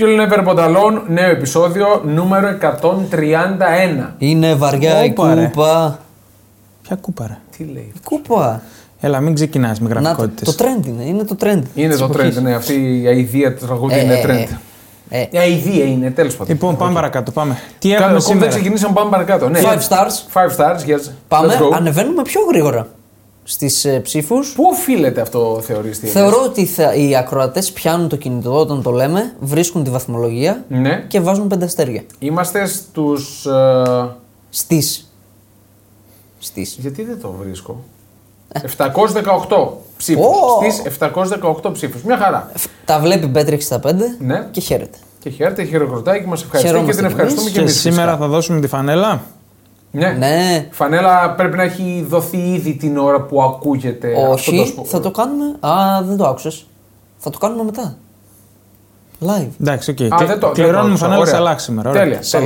You'll Never Put νέο επεισόδιο, νούμερο 131. Είναι βαριά η Όπα, ρε. κούπα. Ποια κούπα, ρε; Τι λέει. Η κούπα. Έλα, μην ξεκινάς με Να, το, γραφικότητες. το trend είναι, είναι το trend. Είναι της το εποχής. trend, ναι. Αυτή η αηδία του τραγούδι Ε, είναι ε, trend. ε, ε. Η αηδία είναι, τέλος πάντων. Λοιπόν, πάμε παρακάτω. Πάμε. Τι Κα- έχουμε Ακόμα δεν σήμερα; ξεκινήσαμε, πάμε παρακάτω. Ναι. Five stars. Five stars, yes. Πάμε, Let's go. ανεβαίνουμε πιο γρήγορα στις ε, ψήφους. Πού οφείλεται αυτό, θεωρείς τι Θεωρώ ότι θα, οι ακροατές πιάνουν το κινητό όταν το λέμε, βρίσκουν τη βαθμολογία Ναι. και βάζουν πέντε αστέρια. Είμαστε στους. Στις. Στις. γιατί δεν το βρίσκω; 718 ψήφους. Ω. Στις 718 ψήφους. Μια χαρά. Τα βλέπει Πέτρη 65 Ναι. και χαίρεται. Και χαίρετε, χειροκροτάει και μας ευχαριστεί και Χαιρόμαστε την κι ευχαριστούμε εμείς. και Και εμείς. σήμερα θα δώσουμε τη φανέλα. Ναι. Ναι. Η φανέλα πρέπει να έχει δοθεί ήδη την ώρα που ακούγεται αυτό Όχι, το σπο- θα το κάνουμε. Α, δεν το άκουσες. Θα το κάνουμε μετά. Live. Εντάξει, οκ. Α, Κλη- δεν το, δεν το Κληρώνουμε άκουσα. φανέλα Ωραία. Σαλάχ σήμερα. Ωραία. Τέλεια. Σαλά.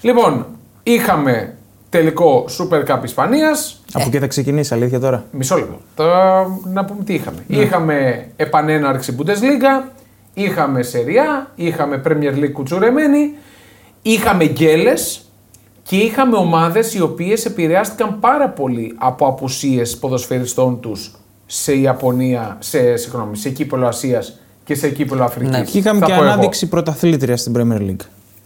τέλεια. Λοιπόν, είχαμε τελικό Super Cup Ισπανίας. Από εκεί θα ξεκινήσει, αλήθεια τώρα. Μισό λεπτό. Τώρα να πούμε τι είχαμε. Είχαμε επανέναρξη Bundesliga, είχαμε Serie A, είχαμε Premier League κουτσουρεμένη, είχαμε γκέλες και είχαμε ομάδες οι οποίες επηρεάστηκαν πάρα πολύ από απουσίες ποδοσφαιριστών τους σε Ιαπωνία, σε, συγγνώμη, σε κύπελο Ασίας και σε κύπελο Αφρικής. Ναι. Και είχαμε και ανάδειξη πρωταθλήτρια στην Premier League.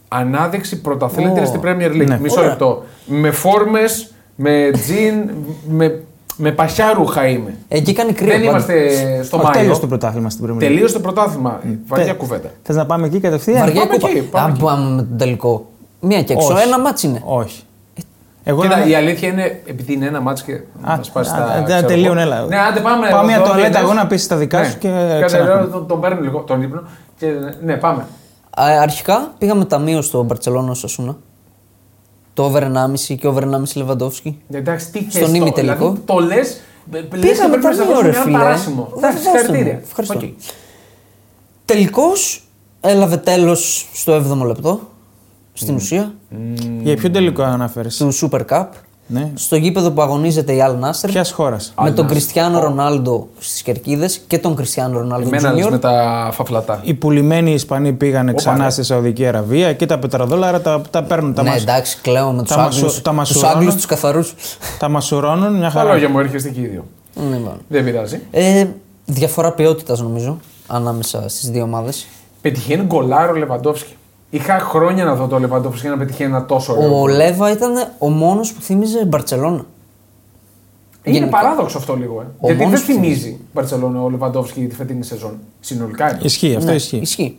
Ανάδειξη πρωταθλήτρια Ω. στην Premier League. Ναι. Μισό Ωραία. λεπτό. Με φόρμες, με τζιν, με, με πασιά ρούχα είμαι. Εκεί κάνει κρύο. Δεν πάντα. είμαστε στο Όχι, τέλειωσε Μάιο. το πρωτάθλημα στην Premier League. Τελείωσε το πρωτάθλημα. Βαριά Τε- κουβέντα. Θες να πάμε εκεί κατευθείαν; Βαριά πάμε κούπα. εκεί, πάμε Αν εκεί. πάμε με τον τελικό. Μία και έξω. Όχι. Ένα μάτς είναι. Όχι. Εγώ Κοίτα, να- η αλήθεια είναι, επειδή είναι ένα μάτς και Α, να σπάσεις α, τα. α, ξέρω τελείωνε, εγώ. έλα. Ναι, άντε πάμε. Πάω μια εδώ, τουαλέτα, δίνες. εγώ να πεις τα δικά Ναι. σου και Κάτσε, ξαναρχόμαι. εδώ, τον, τον παίρνω λίγο, τον ύπνο. Και, ναι, πάμε. Α, Αρχικά πήγαμε ταμείο στο Μπαρσελόνα Σασούνα. Το over 1,5 και over 1,5 Λεβαντόφσκι. Εντάξει, τι θες Στον ημιτελικό. Δηλαδή, το λες. Πήγαμε ταμείο, ρε φίλε. παράσημο. Δεν Εντάξει, δώστε συγχαρητήρια. μου. Ευχαριστώ. Οκ. Τελικώς έλαβε τέλος στο 7ο λεπτό. Στην ουσία Για ποιο τελικό αναφέρεσαι. του Super Cup. Ναι. Στο γήπεδο που αγωνίζεται η Al Nasser. Ποιας χώρας; Με τον Κριστιανό Ρονάλντο στις κερκίδες και τον Κριστιανό Ρονάλντο Εμένα λες Junior. με τα φαφλατά. Οι πουλημένοι Ισπανοί πήγανε Όπα, ξανά ρε. στη Σαουδική Αραβία και τα πετραδόλαρα τα, τα παίρνουν. Τα, Ναι, μας, εντάξει, κλαίω με τους τα μασου- Άγγλου. τα Τους μασουρώνω. Άγγλους τους καθαρούς. τα μασουρώνουν μια Τα χαρά. λόγια μου έρχεστε και οι δύο. Δεν πειράζει. Ε, διαφορά ποιότητας νομίζω ανάμεσα στις δύο ομάδες. Πετυχαίνει γκολάρο ο Λεβαντόφσκι. Είχα χρόνια να δω το Λεβαντόφσκι να πετυχαίνει ένα τόσο ωραίο. Ο γκολ. Λέβα ήταν ο μόνος που θύμιζε Μπαρσελόνα. Είναι γενικά. παράδοξο αυτό λίγο. Ε. Ο Γιατί δεν μόνος που θυμίζει η Μπαρσελόνα ο Λεβαντόφσκι τη φετινή σεζόν. Συνολικά είναι. Ισχύει, αυτό Ναι, ισχύει. Ισχύει.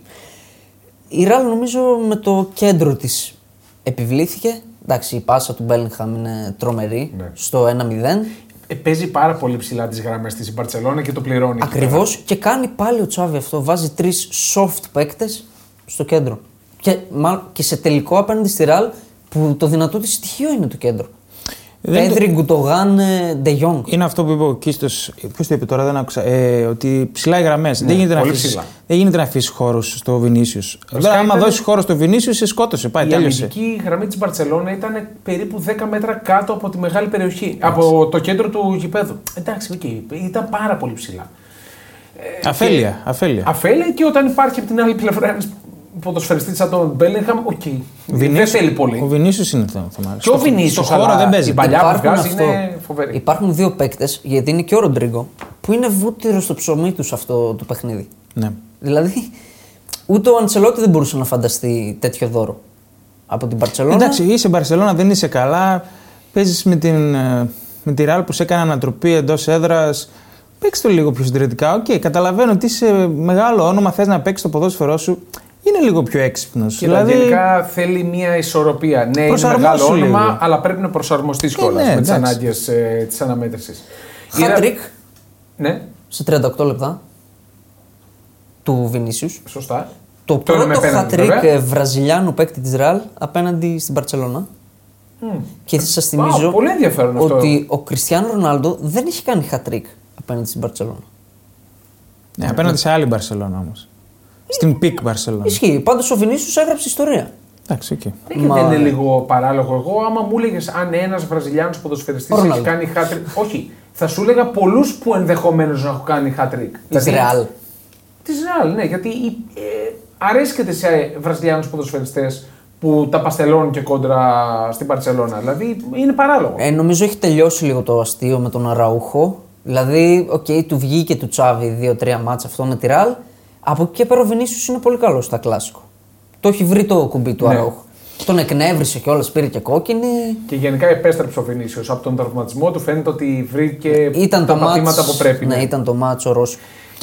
Η Ραλ νομίζω με το κέντρο της επιβλήθηκε. Εντάξει, η πάσα του Μπέλιγχαμ είναι τρομερή Ναι. στο 1-0. Ε, παίζει πάρα πολύ ψηλά τις γραμμές της η Μπαρσελόνα και το πληρώνει. εκεί Ακριβώς πέρα. και κάνει πάλι ο Τσάβη αυτό. Βάζει τρεις soft παίκτες στο κέντρο. Και, μάλλον και σε τελικό απέναντι στη Ρεάλ που το δυνατό της στοιχείο είναι το κέντρο. Δεν Πέδρι, Γκουντογάν, Ντε Γιόγκ. Είναι αυτό που είπε ο Κίστος. Ποιο το είπε τώρα, δεν άκουσα. Ε, ότι ψηλά οι γραμμές. δεν, γίνεται να πολύ αφήσεις- ψηλά. δεν γίνεται να αφήσεις χώρους στο Βινίσιους. Τώρα, άμα ήταν- δώσεις χώρο στο Βινίσιους, σε σκότωσε. Πάει, Η τέλειωσε. αμυντική γραμμή της Μπαρσελόνα ήταν περίπου 10 μέτρα κάτω από τη μεγάλη περιοχή. Από το κέντρο του γηπέδου. Εντάξει, οκ, ήταν πάρα πολύ ψηλά. Αφέλεια. αφέλεια. Αφέλεια και όταν υπάρχει από την άλλη πλευρά ένας ποδοσφαιριστή σαν τον Μπέλεγχαμ, οκ. Δεν Βινίσιους- θέλει Ο πολύ. Βινίσιου είναι το θέμα. Και ο Βινίσιο. Στο χώρο δεν παίζει. Η μπαλιά που Υπάρχουν, βγάζει αυτό, είναι φοβερή. υπάρχουν δύο παίκτες, γιατί είναι και ο Ροντρίγκο, που είναι βούτυρο στο ψωμί τους σε αυτό το παιχνίδι. Ναι. Δηλαδή, ούτε ο Αντσελότι δεν μπορούσε να φανταστεί τέτοιο δώρο από την Μπαρσελόνα. Εντάξει, είσαι Μπαρσελόνα, δεν είσαι καλά. Παίζεις με, την, ε, με τη Ρεάλ που σε έκανε ανατροπή εντός έδρας. Παίξει το λίγο πιο συντηρητικά. Οκ, καταλαβαίνω ότι είσαι μεγάλο όνομα, θες να παίξεις το ποδόσφαιρό σου. Είναι λίγο πιο έξυπνος. Και δηλαδή... γενικά θέλει μια ισορροπία. Ναι, είναι Προσαρμόσου μεγάλο όνομα, λίγο. αλλά πρέπει να προσαρμοστείς κιόλα ναι, με τις εντάξει. ανάγκες ε, της αναμέτρησης. Χατρίκ Ναι, σε 38 λεπτά του Βινίσιους. σωστά. Το Το λέμε πρώτο απέναντι, χατρίκ βέβαια. ε, βραζιλιάνου παίκτη της Ρεάλ απέναντι στην Μπαρσελόνα. Και σας θυμίζω πολύ ενδιαφέρον αυτό. ότι ο Κριστιανό Ρονάλντο δεν έχει κάνει χατρίκ απέναντι στην Μπαρσελόνα. Ναι, απέναντι σε άλλη Μπαρσελόνα όμως. Στην peak Μπαρσελόνα. Ισχύει. Πάντως ο Βινίσιο έγραψε ιστορία. Εντάξει, οκ. Δεν και δεν είναι λίγο παράλογο. Εγώ, άμα μου έλεγες αν ένας Βραζιλιάνος ποδοσφαιριστής Ο έχει Ρονάλντο. κάνει hat Όχι, θα σου έλεγα πολλούς που ενδεχομένως να έχουν κάνει hat-trick. Της Ρεάλ. Της Ρεάλ, ναι, γιατί η- ε, αρέσκεται σε Βραζιλιάνους ποδοσφαιριστές που τα παστελώνουν και κόντρα στην Παρσελώνα. Δηλαδή είναι παράλογο. Ε, νομίζω έχει τελειώσει λίγο το αστείο με τον Αραούχο. Δηλαδή, οκ, του βγήκε του Τσάβη δύο-τρία μάτσα αυτό με τη Ραλ. Από εκεί και πέρα ο Βινίσιος είναι πολύ καλός στα κλασικό. Το έχει βρει το κουμπί του Ναι. Αραούχο. Τον εκνεύρισε κιόλας, πήρε και κόκκινη. Και γενικά επέστρεψε ο Βινίσιος. Από τον τραυματισμό του φαίνεται ότι βρήκε Ήταν τα το πατήματα μάτς, που πρέπει. Ναι, ήταν το μάτσο Ρώσου.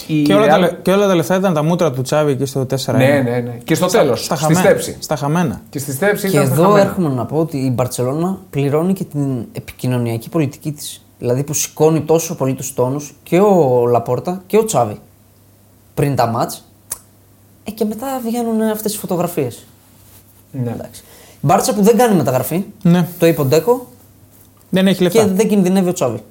Η Και όλα, τα, Real- λε- και όλα τα λεφτά ήταν τα μούτρα του Τσάβη και στο 4 Ναι, ναι, ναι. Και στο τέλος. Στα, Στη χαμένα. στέψη. στα χαμένα. Και στη στέψη Και ήταν στα εδώ χαμένα. έρχομαι να πω ότι η Μπαρσελόνα πληρώνει και την επικοινωνιακή πολιτική της. Δηλαδή που σηκώνει τόσο πολύ τους τόνους και ο Λαπόρτα και ο Τσάβη πριν τα μάτς ε, και μετά βγαίνουν αυτές τι φωτογραφίες. Ναι. Εντάξει. Η Μπάρτσα που δεν κάνει μεταγραφή, Ναι. το είπε ο Ντέκο Δεν έχει και λεφτά. δεν κινδυνεύει ο Τσάβη.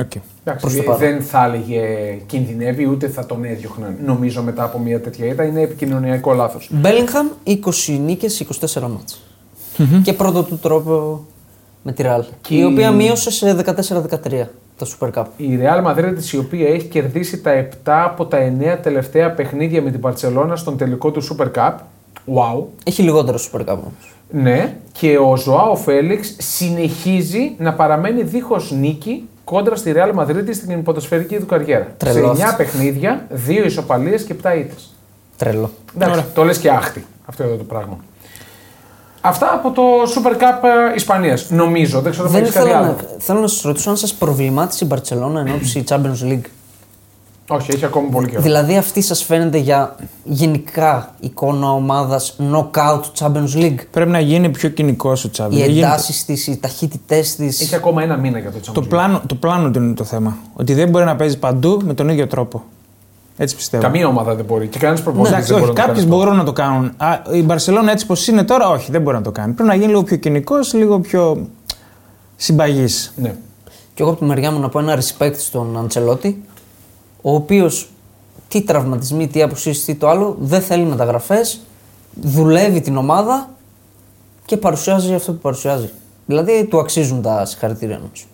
Οκ. Εντάξει, Προς το ε, παρόν. δεν θα έλεγε κινδυνεύει ούτε θα τον έδιωχναν. Νομίζω μετά από μια τέτοια ήττα είναι επικοινωνιακό λάθος. Μπέλιγχαμ 20 νίκες, 24 μάτς. Και πρώτο του τρόπο με τη Ρεάλ. Και Η οποία η- μείωσε σε 14-13 το Super Cup. Η Real Madrid η οποία έχει κερδίσει τα 7 από τα 9 τελευταία παιχνίδια με την Barcelona στον τελικό του Super Cup. Wow. Έχει λιγότερο Super Cup όμως. Ναι, και ο Ζωάο Φέληξ συνεχίζει να παραμένει δίχως νίκη κόντρα στη Real Madrid στην ποδοσφαιρική του καριέρα. Τρελό Σε 9 αυτό. παιχνίδια, 2 ισοπαλίες και 7 ήττες. Τρελό. Εντάξει, το λες και άχτη αυτό εδώ το πράγμα. Αυτά από το Super Cup ε, Ισπανίας. Νομίζω, δεν ξέρω αν Δεν έχεις κάτι θέλω, να, άλλο. θέλω να σας ρωτήσω αν σας προβλημάτισε η Μπαρσελόνα εν ώψη Champions League. Όχι, έχει ακόμα πολύ καιρό. Δηλαδή αυτή σας φαίνεται για γενικά εικόνα ομάδας knockout Champions League; Πρέπει να γίνει πιο κοινικός ο Τσάβη. Οι Δεν γίνεται. εντάσεις της, οι ταχύτητές της; Έχει ακόμα ένα μήνα για το Champions Το League. πλάνο, το πλάνο του είναι το θέμα. Ότι δεν μπορεί να παίζει παντού με τον ίδιο τρόπο. Έτσι πιστεύω. Καμία ομάδα δεν μπορεί και κανένας προπονητής Εντάξει, δεν όχι, μπορεί να το κάποιε κάνει αυτό. μπορούν να το κάνουν. Α, η Μπαρσελόνα έτσι πως είναι τώρα, όχι, δεν μπορεί να το κάνει. Πρέπει να γίνει λίγο πιο κοινικός, λίγο πιο συμπαγής. Ναι. Και εγώ από τη μεριά μου να πω ένα respect στον Αντσελότη, ο οποίος τι τραυματισμοί, τι αποσύσει, τι το άλλο, δεν θέλει μεταγραφές, δουλεύει την ομάδα και παρουσιάζει αυτό που παρουσιάζει. Δηλαδή του αξίζουν τα συγχαρητήρια νομίζω.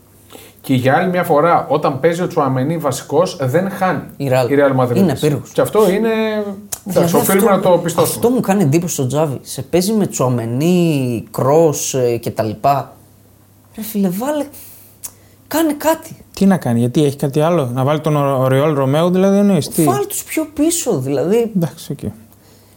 Και για άλλη μια φορά, όταν παίζει ο Τσουαμενί βασικός, δεν χάνει Η Real. Real Madrid. Είναι πύργος. Και αυτό είναι. Εντάξει, Δηλαδή οφείλουμε να το πιστώσουμε. Αυτό μου κάνει εντύπωση στον Τσάβι. Σε παίζει με Τσουαμενί, Κρος και τα λοιπά. Ρε φίλε, βάλε. Κάνε κάτι. Τι να κάνει, γιατί έχει κάτι άλλο; Να βάλει τον Οριόλ Ρωμαίου, δηλαδή εννοείς. Τι; Βάλε τους πιο πίσω. Δηλαδή. Εντάξει, οκ.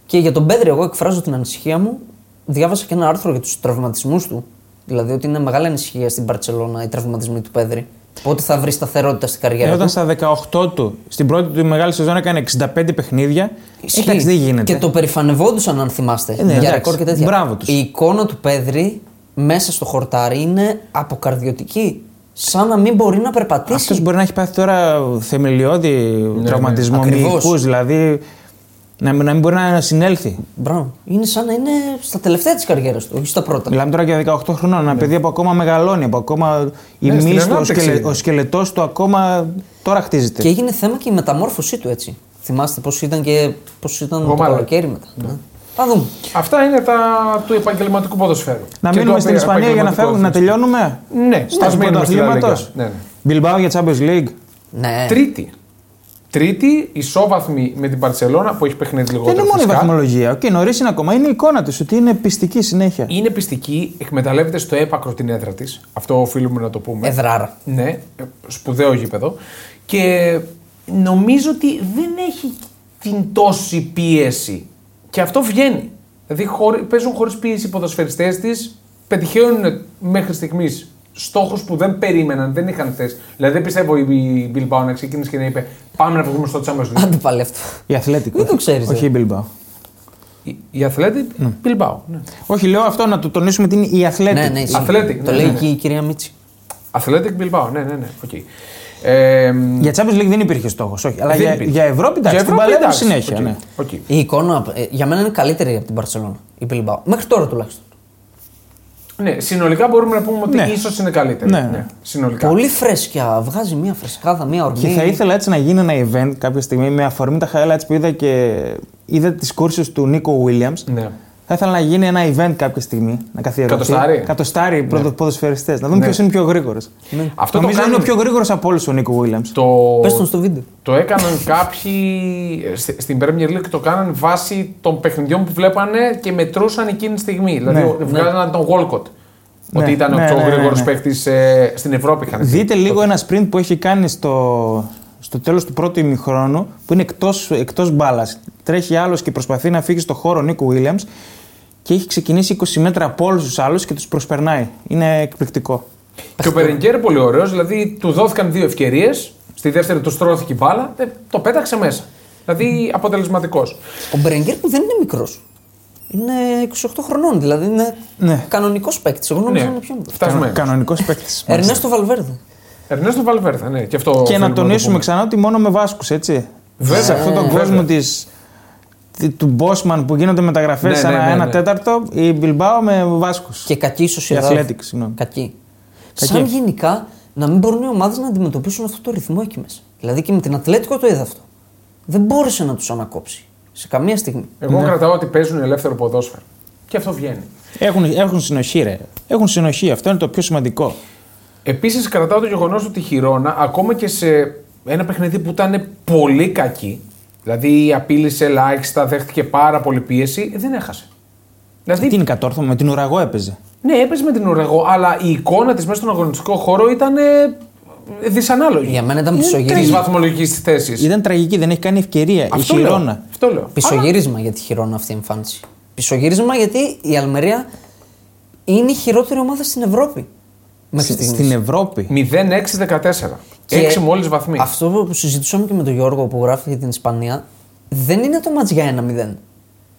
Και για τον Πέδρι, εγώ εκφράζω την ανησυχία μου. Διάβασα και ένα άρθρο για τους τραυματισμούς του. Δηλαδή ότι είναι μεγάλη ανησυχία στην Παρσελώνα οι τραυματισμοί του Πέδρη. Πότε θα βρει σταθερότητα στην καριέρα Ε, όταν του; στα 18 του, στην πρώτη του μεγάλη σεζόν έκανε 65 παιχνίδια. Ισχύει. Εντάξει, δεν γίνεται. Και το περηφανευόντουσαν, αν θυμάστε. Ε, ναι, για εντάξει. ρεκόρ και τέτοια. Μπράβο τους. Η εικόνα του Πέδρη μέσα στο χορτάρι είναι αποκαρδιωτική. Σαν να μην μπορεί να περπατήσει. Αυτός μπορεί να έχει πάθει τώρα θεμελιώδη τραυματισμό ναι. Ακριβώς. μυϊκούς, δηλαδή να, μην- να μην μπορεί να συνέλθει. Μπράβο. Είναι σαν να είναι στα τελευταία της καριέρας του, όχι στα πρώτα. Μιλάμε τώρα για 18 χρονών. Ένα παιδί που ακόμα μεγαλώνει, που ακόμα η Ναι, στην μύση του, ο, ανάπτυξη σκελε, είναι. ο σκελετός του ακόμα τώρα χτίζεται. Και έγινε θέμα και η μεταμόρφωσή του έτσι. Θυμάστε πώς ήταν και πώς ήταν το Γομάρα. καλοκαίρι μετά. Ναι. Θα δούμε. Αυτά είναι τα του επαγγελματικού ποδοσφαίρου. να Και μείνουμε του στην Ισπανία για να, φεύγουμε, να επαγγελματικού τελειώνουμε; Ναι, Στα ας μείνουμε στη Λα Λίγκα. πρωταθλήματος. Ναι, ναι. Μπιλμπάο για Champions League; Ναι. Τρίτη. Τρίτη, ισόβαθμη με την Παρσελώνα που έχει παιχνίδι Δεν λιγότερο. είναι μόνο η φυσικά. βαθμολογία. Οκ, νωρίς είναι ακόμα. Είναι η εικόνα της ότι είναι πειστική συνέχεια. Είναι πειστική, εκμεταλλεύεται στο έπακρο την έδρα της. Αυτό οφείλουμε να το πούμε. Εδράρα. Ναι, ε, σπουδαίο γήπεδο. Και νομίζω ότι δεν έχει την τόση πίεση. Και αυτό βγαίνει. Δηλαδή χωρί, παίζουν χωρίς πίεση οι ποδοσφαιριστές της, πετυχαίνουν μέχρι στιγμής στόχους που δεν περίμεναν, δεν είχαν θέσει. Δηλαδή δεν πιστεύω η Bilbao να ξεκίνησε και να είπε Πάμε να βγούμε στο Champions League. Άντε πάλι αυτό. Η Αθλέτικο. Δεν το ξέρεις, Όχι ε. η Μπιλμπάο. Η- Η Athletic Bilbao. Ναι. Όχι, λέω αυτό να το τονίσουμε ότι είναι η Αθλέτικο. ναι, ναι, ισχύει. Athletic, Το ναι, λέει ναι, ναι. και η κυρία Μίτσι. Athletic Bilbao, ναι, ναι, ναι. Okay. Ε, Για Champions League δεν υπήρχε στόχος. Όχι. Αλλά δεν για, υπήρχε. για Ευρώπη εντάξει, Για την Ευρώπη, παλεύουν εντάξει, συνέχεια. οκ, Ναι. οκ. Η εικόνα ε, για μένα είναι καλύτερη από την Μπαρσελόνα. Η Bilbao. Μέχρι τώρα τουλάχιστον. Ναι, συνολικά μπορούμε να πούμε ότι Ναι. ίσως είναι καλύτερη. Ναι, ναι. συνολικά. Πολύ φρέσκια. Βγάζει μια φρεσκάδα, μια ορμή. Και θα ήθελα έτσι να γίνει ένα event κάποια στιγμή με αφορμή τα highlights που είδα και είδα τις κούρσε του Νίκο Williams. Ναι. Θα ήθελα να γίνει ένα event κάποια στιγμή. Να καθιερωθεί. Κατοστάρι. Κατοστάρι ναι. ποδοσφαιριστές. Να δούμε Ναι. ποιος είναι πιο γρήγορος. Αυτό το Νομίζω κάνουν- είναι ο πιο γρήγορος από όλους ο Νίκο Βίλιαμς. Το, Πες τον στο βίντεο. το έκαναν κάποιοι ε, στη- στην Premier League το κάναν βάσει των παιχνιδιών που βλέπανε και μετρούσαν εκείνη τη στιγμή. Δηλαδή Ναι, ο- βγάζαν τον Walcott. Ναι, ότι ήταν ναι, ο πιο ναι, ναι, γρήγορος ναι. παίκτης στην Ευρώπη. είχαν πει. Δείτε λίγο ένα sprint που έχει κάνει στο, στο τέλος του πρώτου ημιχρόνου που είναι εκτό εκτός μπάλας. Τρέχει άλλος και προσπαθεί να φύγει στο χώρο ο Νίκο Βίλιαμς και έχει ξεκινήσει 20 μέτρα από όλους τους άλλους και τους προσπερνάει. Είναι εκπληκτικό. Και ο Περενκέρ πολύ ωραίος, δηλαδή του δόθηκαν δύο ευκαιρίες. Στη δεύτερη του στρώθηκε η μπάλα, ε, το πέταξε μέσα. Δηλαδή αποτελεσματικός. Ο Μπρέγκερ που δεν είναι μικρός. Είναι 28 χρονών, δηλαδή είναι Ναι. κανονικός παίκτης. Εγώ νόμιζα Ναι, είναι πιο μικρός. φτασμένο. Κανονικός παίκτης. Ερνέστο Βαλβέρδε. Ερνέστο Βαλβέρθα, ναι. Και, αυτό Και οφείλουμε να το τονίσουμε πούμε. ξανά ότι μόνο με Βάσκους, έτσι. Βέβαια, Σε αυτόν τον βέβαια. κόσμο της, τη- του Μπόσμαν που γίνονται μεταγραφές Ναι, ναι, ένα, ναι, ένα ναι. τέταρτο, η Μπιλμπάο με Βάσκους. Και κακή Η Σοσιαδάδ. Athletic, συγγνώμη. Κακή. Κακή. Σαν γενικά να μην μπορούν οι ομάδες να αντιμετωπίσουν αυτό το ρυθμό εκεί μέσα. Δηλαδή και με την Ατλέτικο το είδα αυτό. Δεν μπόρεσε να τους ανακόψει. Σε καμία στιγμή. Εγώ κρατάω ότι παίζουν ελεύθερο ποδόσφαιρο. Και αυτό βγαίνει. Έχουν, έχουν συνοχή, ρε. Έχουν συνοχή. Αυτό είναι το πιο σημαντικό. Επίσης, κρατάω το γεγονός ότι η Χιρόνα, ακόμα και σε ένα παιχνίδι που ήταν πολύ κακή, δηλαδή απείλησε ελάχιστα, δέχτηκε πάρα πολύ πίεση, δεν έχασε. Δηλαδή, Τι είναι κατόρθωμα, με την ουραγό έπαιζε. ναι, έπαιζε με την Ουραγό, αλλά η εικόνα της μέσα στον αγωνιστικό χώρο ήταν ε, δυσανάλογη. Για μένα ήταν Τη πισωγύρισμα. βαθμολογική τη θέση. Ήταν τραγική, δεν έχει κάνει ευκαιρία. Αυτό η λέω. Χιρόνα. Αυτό λέω. Πισωγύρισμα για τη χειρόνα αυτή η εμφάνιση. Πισωγύρισμα γιατί η Αλμερία είναι η χειρότερη ομάδα στην Ευρώπη. Μέχρι Στη- στιγμής. Στην Ευρώπη. 0-6-14. Και 6 μόλι βαθμοί. Αυτό που συζητούσαμε και με τον Γιώργο που γράφει για την Ισπανία δεν είναι το μάτς για 1-0.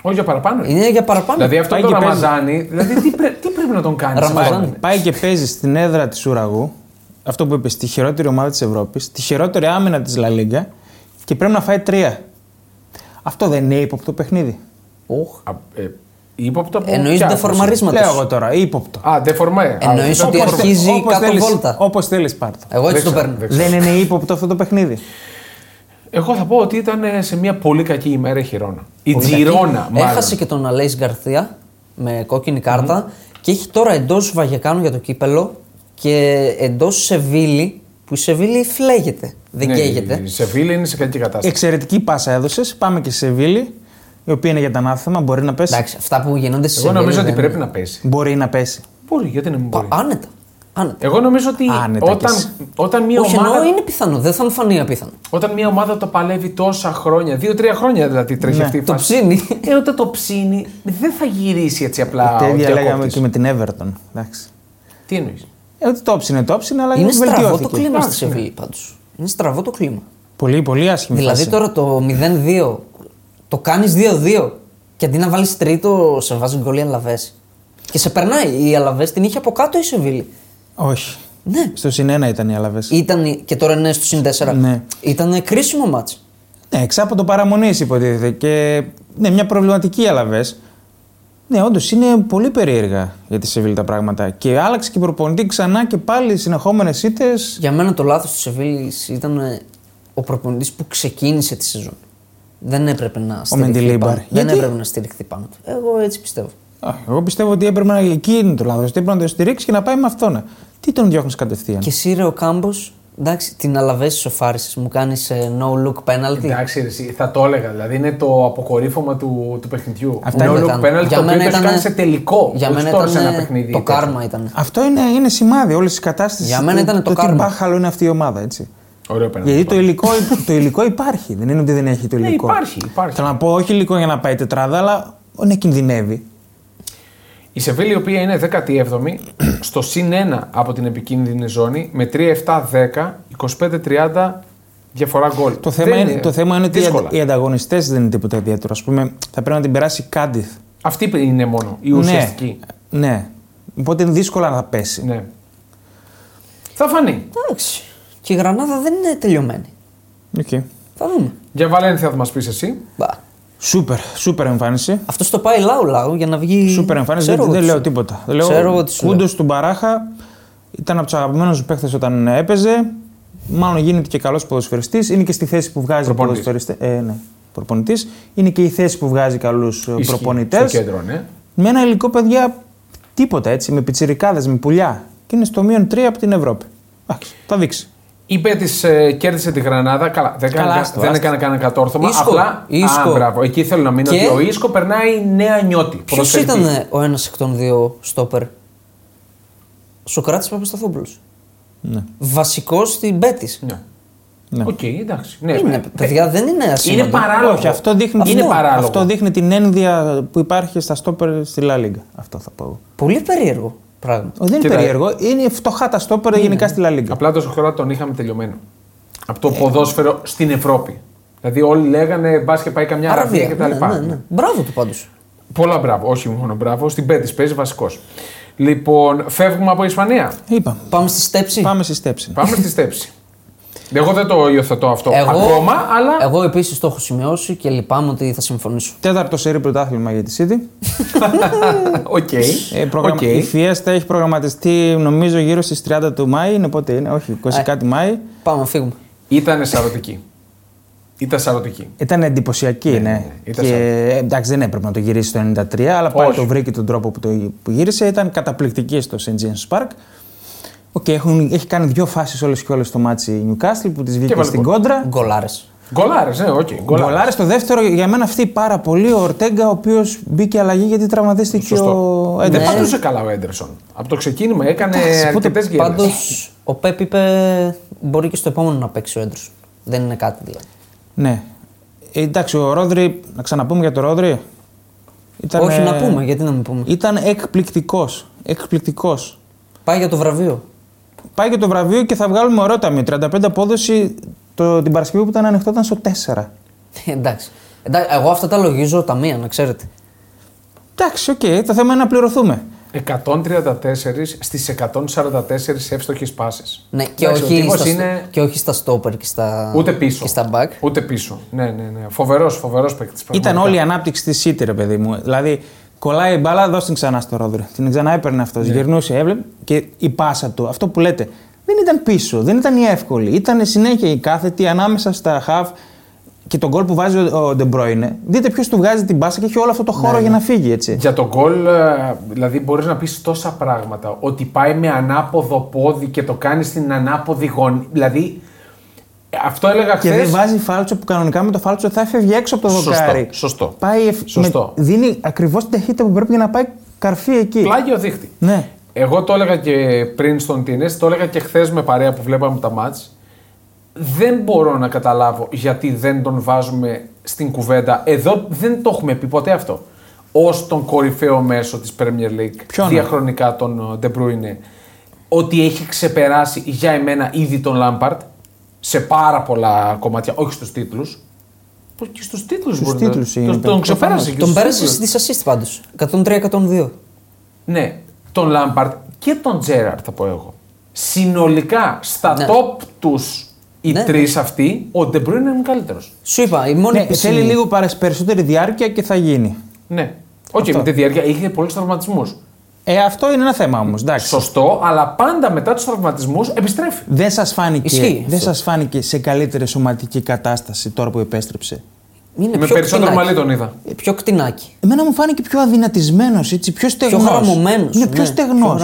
Όχι για παραπάνω. Είναι για παραπάνω. Δηλαδή αυτό Πάει το και παίζει. Ραμαζάνι, δηλαδή τι, πρέ- τι πρέπει να τον κάνεις. Ραμαζάνι. σε Πάει και παίζει στην έδρα της Ουραγού, αυτό που είπες, στη χειρότερη ομάδα της Ευρώπης, τη χειρότερη άμυνα της Λα Λίγκα και πρέπει να φάει τρία. Αυτό δεν είναι ύποπτο παιχνίδι. Οχ. Α, ε, ύποπτο από Εννοείς ποια δεφορμαρίσματος. Λέω εγώ τώρα, ύποπτο. άποψη; Α, δεφορμέ. Εννοείς Α, ότι όπως- αρχίζει Όπως κάτω θέλεις- βόλτα. Όπως θέλεις πάρ' το. Εγώ έτσι Δεν το ξέρω, παίρνω. δεν Δεν είναι ύποπτο αυτό το παιχνίδι. Εγώ θα πω ότι ήταν σε μια πολύ κακή ημέρα η Χιρόνα. Η Πολύ Τζιρόνα, κακή. μάλλον. Έχασε και τον Αλέης Γκαρθία με κόκκινη κάρτα και έχει τώρα εντός Βαγεκάνου για το κύπελο και εντός Σεβίλη που η Σεβίλη φλέγεται. Δεν Ναι, καίγεται. Η Σεβίλη είναι σε κακή κατάσταση. Εξαιρετική πάσα έδωσες. Πάμε και σε Σεβίλη, η οποία είναι για τα ανάθεμα. Μπορεί να πέσει. Εντάξει, αυτά που γίνονται στη Εγώ Σεβίλη. νομίζω ότι δεν- πρέπει να πέσει. Μπορεί να πέσει. Μπορεί, γιατί να μην μπορεί. Πα- Άνετα. Άνετα. Εγώ νομίζω ότι Άνετα κι όταν, εσύ. όταν, μια Όχι, ομάδα, εννοώ είναι πιθανό. Δεν θα μου φανεί απίθανο. όταν μια ομάδα το παλεύει τόσα χρόνια, δύο-τρία χρόνια δηλαδή τρέχει Ναι. αυτή η Το φάση. ψήνει. Ε, όταν το ψήνει, δεν θα γυρίσει έτσι απλά. Τα ο ίδια λέγαμε διακόπτης. και με την Everton. Εντάξει. Τι εννοείς; Ε, ότι το ψήνε, το ψήνε, αλλά Είναι στραβό βελτιώθηκε. το κλίμα στη Εντάξει, ναι. Σεβίλη πάντως. Είναι στραβό το κλίμα. Πολύ, πολύ άσχημη Δηλαδή φάση. τώρα το 0-2 το κάνεις 2-2 και αντί να βάλεις τρίτο, σε βάζει γκολ η Αλαβές. Και σε περνάει. Η Αλαβές την είχε από κάτω η Σεβίλη. Όχι. Ναι. Στο συν 1 ήταν οι Αλαβές. Ήταν, και τώρα είναι στο συν 4. Ναι. Ήταν κρίσιμο μάτς. Ναι, εξάπω το παραμονής υποτίθεται. Και ναι, μια προβληματική Αλαβές. Ναι, όντως είναι πολύ περίεργα για τη Σεβίλη τα πράγματα. Και άλλαξε και προπονητή ξανά και πάλι συνεχόμενες ήττες. Για μένα το λάθος της Σεβίλης ήταν ε, ο προπονητής που ξεκίνησε τη σεζόν. Δεν έπρεπε να στηριχθεί Μεντιλίμπαρ. πάνω. Δεν Γιατί; έπρεπε να στηριχθεί πάνω του. Εγώ έτσι πιστεύω. Εγώ πιστεύω ότι έπρεπε να. Εκεί είναι το λάθος. Ότι έπρεπε να το στηρίξει και να πάει με αυτόν. Τι τον διώχνεις κατευθείαν; Και εσύ ρε ο Κάμπος, εντάξει, την Αλαβές σοφάρισε. Μου κάνεις no look penalty. Εντάξει, ρε, εσύ, θα το έλεγα. Δηλαδή είναι το αποκορύφωμα του, του παιχνιδιού. Αυτά No είναι look τα- penalty, για το μένα οποίο το έχει ήταν- κάνει σε τελικό. Για όχι μένα τώρα ήταν σε ένα παιχνίδι. το τέτοιο. κάρμα ήταν. Αυτό είναι, είναι σημάδι όλης της κατάστασης. Για μένα ήταν το τι κάρμα. μπάχαλο είναι αυτή η ομάδα, έτσι. Ωραίο penalty. Γιατί το υλικό, το υλικό υπάρχει. Δεν είναι ότι δεν έχει το Ναι, υλικό. υπάρχει, υπάρχει. Θέλω να πω, όχι υλικό για να πάει τετράδα, αλλά να κινδυνεύει. Η Σεβίλη, η οποία είναι 17η, στο συν 1 από την επικίνδυνη ζώνη, με 3-7-10, 25-30 διαφορά γκολ. Το θέμα, Δεν είναι, το θέμα είναι ότι οι δύσκολα. αντα- οι ανταγωνιστές δεν είναι τίποτα ιδιαίτερο. Α πούμε, θα πρέπει να την περάσει η Κάντιθ. Αυτή είναι μόνο η ουσιαστική. Ναι, ναι. Οπότε είναι δύσκολα να πέσει. Ναι. Θα φανεί. Εντάξει. Και η Γρανάδα δεν είναι τελειωμένη. Okay. Θα δούμε. Για Βαλένθια θα μας πεις εσύ. Μπα. Σούπερ, σούπερ εμφάνιση. Αυτό το πάει λαού λαού για να βγει. Σούπερ εμφάνιση. Ξέρω Δεν, εγώ δεν τι λέω σου- τίποτα. Δεν λέω, Ξέρω εγώ τι σου Κούντος λέω. του Μπαράχα ήταν από τους αγαπημένους μου παίχτες όταν έπαιζε. Μάλλον γίνεται και καλός ποδοσφαιριστής. Είναι και στη θέση που βγάζει Προπονητής. ποδοσφαιριστές. Ε, ναι, προπονητής. Είναι και η θέση που βγάζει καλούς Ισχύει. προπονητές. Στο κέντρο, ναι. Με ένα υλικό, παιδιά, τίποτα έτσι, με πιτσιρικάδες, με πουλιά. Και είναι στο μείον 3 από την Ευρώπη. Εντάξει, θα δείξει. Η Πέτη ε, κέρδισε τη Γρανάδα. Καλά, δεν, Καλά, έκανε, άστο, δεν άστο. έκανε κανένα κατόρθωμα. Ίσκο, Απλά. Ίσκο. Α, μπράβο, εκεί θέλω να μείνω. Και- Ότι ο Ίσκο περνάει νέα νιώτη. Ποιος ποδοσφαιρική. ήταν ο ένας εκ των δύο στόπερ, Σοκράτης Παπασταθόπουλος. Ναι. Βασικός στην Μπέτις. Ναι. Ναι. Οκ, εντάξει. Ναι, Είναι, ναι. παιδιά, δεν είναι ασήμαντο. Είναι παράλογο. Όχι, αυτό δείχνει, Είναι παράλογο. αυτό δείχνει την ένδεια που υπάρχει στα στόπερ στη Λα Λίγκα. Αυτό θα πω. εγώ. Πολύ περίεργο πράγμα. Ο, Δεν είναι Κοίτα, περίεργο, είναι φτωχά τα στόπερ γενικά στη Λα Λίγκα. Απλά το Σοκράτη τον είχαμε τελειωμένο. Από Ε, το ποδόσφαιρο στην Ευρώπη. Δηλαδή όλοι λέγανε μπάσκετ πάει καμιά Αραβία Αραβία. κτλ. Ναι, ναι, ναι. Μπράβο του πάντως. Πολλά μπράβο, όχι μόνο μπράβο. Στην Μπέτις παίζει βασικός. Λοιπόν, φεύγουμε από Ισπανία. Είπα. Πάμε στη στέψη. Πάμε στη στέψη. Πάμε στη στέψη. Εγώ δεν το υιοθετώ αυτό ακόμα, αλλά. εγώ επίσης το έχω σημειώσει και λυπάμαι ότι θα συμφωνήσω. Τέταρτο σερί πρωτάθλημα για τη City. Οκ. Ε, προγραμμα- οκ. Η φιέστα έχει προγραμματιστεί νομίζω γύρω στις 30 του Μάη. Είναι πότε είναι, όχι, 20 Ε. κάτι Μάη. Πάμε να φύγουμε. Ήταν σαρωτική. Ήταν σαρωτική. Ήταν εντυπωσιακή, ναι. ναι, ήταν και, σαν- ε, εντάξει, δεν έπρεπε να το γυρίσει το 93, αλλά πάλι Όχι. το βρήκε τον τρόπο που το που γύρισε. Ήταν καταπληκτική στο St. James Park. Οκ, έχουν, έχει κάνει δύο φάσεις όλες και όλες στο μάτσι η Newcastle που τη βγήκε βάλε στην γκολ. κόντρα. Γκολάρες. Γκολάρες, ναι, οκ. γκολάρες. Γκολάρες στο δεύτερο, για μένα αυτή πάρα πολύ. Ο Ορτέγκα, ο οποίος μπήκε αλλαγή γιατί τραυματίστηκε Σωστό. ο Δεν Έντερσον. πατούσε καλά ο Έντερσον. Από το ξεκίνημα έκανε Εντάξει, πότε- αρκετές γύρε. Πάντως ο Πέπ είπε μπορεί και στο επόμενο να παίξει ο Έντρου. Δεν είναι κάτι δηλαδή. Ναι. Ε, εντάξει, ο Ρόδρι, να ξαναπούμε για τον Ρόδρι. Ήταν, Όχι ε, να πούμε, γιατί να μην πούμε. Ήταν εκπληκτικός. Εκπληκτικός. Πάει για το βραβείο. Πάει και το βραβείο και θα βγάλουμε ωραίο ταμείο. 35 απόδοση το, την Παρασκευή που ήταν ανοιχτό ήταν στο 4. Εντάξει. Εντάξει. Εγώ αυτά τα λογίζω ταμεία, να ξέρετε. Εντάξει, οκ, το θέμα είναι να πληρωθούμε. 134 στις 144 εύστοχες πάσει. Ναι, και, όχι στα, είναι και όχι στα stopper και στα, ούτε πίσω. και στα back. Ούτε πίσω. Ναι, ναι, ναι. Φοβερός, φοβερός παίκτης. Ήταν όλη η ανάπτυξη της City, ρε παιδί μου. Δηλαδή, κολλάει η μπάλα, δώσ' την ξανά στο Ρόδρυ. Την ξανά έπαιρνε αυτός. Γυρνούσε, έβλεπε και η πάσα του, αυτό που λέτε, δεν ήταν πίσω, δεν ήταν η εύκολη. Ήταν συνέχεια η κάθετη ανάμεσα στα half και τον γκολ που βάζει ο De Bruyne. Δείτε ποιος του βγάζει την πάσα και έχει όλο αυτό το χώρο για να φύγει, έτσι. Για τον γκολ, ε, δηλαδή μπορείς να πεις τόσα πράγματα. Ότι πάει με ανάποδο πόδι και το κάνει στην ανάποδη γωνία. Δηλαδή, αυτό έλεγα Και χθες. δεν βάζει φάλτσο που κανονικά με το φάλτσο θα έφευγε έξω από το Σωστό, δοκάρι. σωστό. Πάει εφ- Σωστό. Με, δίνει ακριβώς την ταχύτητα που πρέπει για να πάει καρφί εκεί. Πλάγιο δίχτυ. Ναι. Εγώ το έλεγα και πριν στον Τίνες, το έλεγα και χθες με παρέα που βλέπαμε τα μάτς. Δεν μπορώ να καταλάβω γιατί δεν τον βάζουμε στην κουβέντα. Εδώ δεν το έχουμε πει ποτέ αυτό. Ω τον κορυφαίο μέσο της Premier League. Ποιον; διαχρονικά τον ε, De Bruyne. Ότι έχει ξεπεράσει για εμένα ήδη τον Λάμπαρντ σε πάρα πολλά κομμάτια, όχι στους τίτλους. Και στους τίτλους Στους μπορεί να- τίτλους είναι, Τον, τον προφανώς. ξεπέρασες. και Τον στους πέρασες τίτλους. στις assist πάντως. 103-102. Ναι, τον Λάμπαρντ και τον Τζέραρντ θα πω εγώ. Συνολικά στα Ναι. top τους οι Ναι. τρεις αυτοί, ο Ντεμπρούιν είναι καλύτερος. Σου είπα, η μόνη Ναι, πισινή- θέλει λίγο παρασ- περισσότερη διάρκεια και θα γίνει. Ναι. Όχι, με τη διάρκεια είχε πολλούς τραυματισμούς. Ε, αυτό είναι ένα θέμα όμως. Σωστό, αλλά πάντα μετά τους τραυματισμούς επιστρέφει. Δεν σας φάνηκε, Ισχύει δεν αυτό. σας φάνηκε σε καλύτερη σωματική κατάσταση τώρα που επέστρεψε; Είναι με πιο περισσότερο κτηνάκι. μαλλί τον είδα. Ε, Πιο κτηνάκι. Εμένα μου φάνηκε πιο αδυνατισμένος, έτσι, πιο στεγνός. Πιο γραμμωμένο. Είναι πιο στεγνό.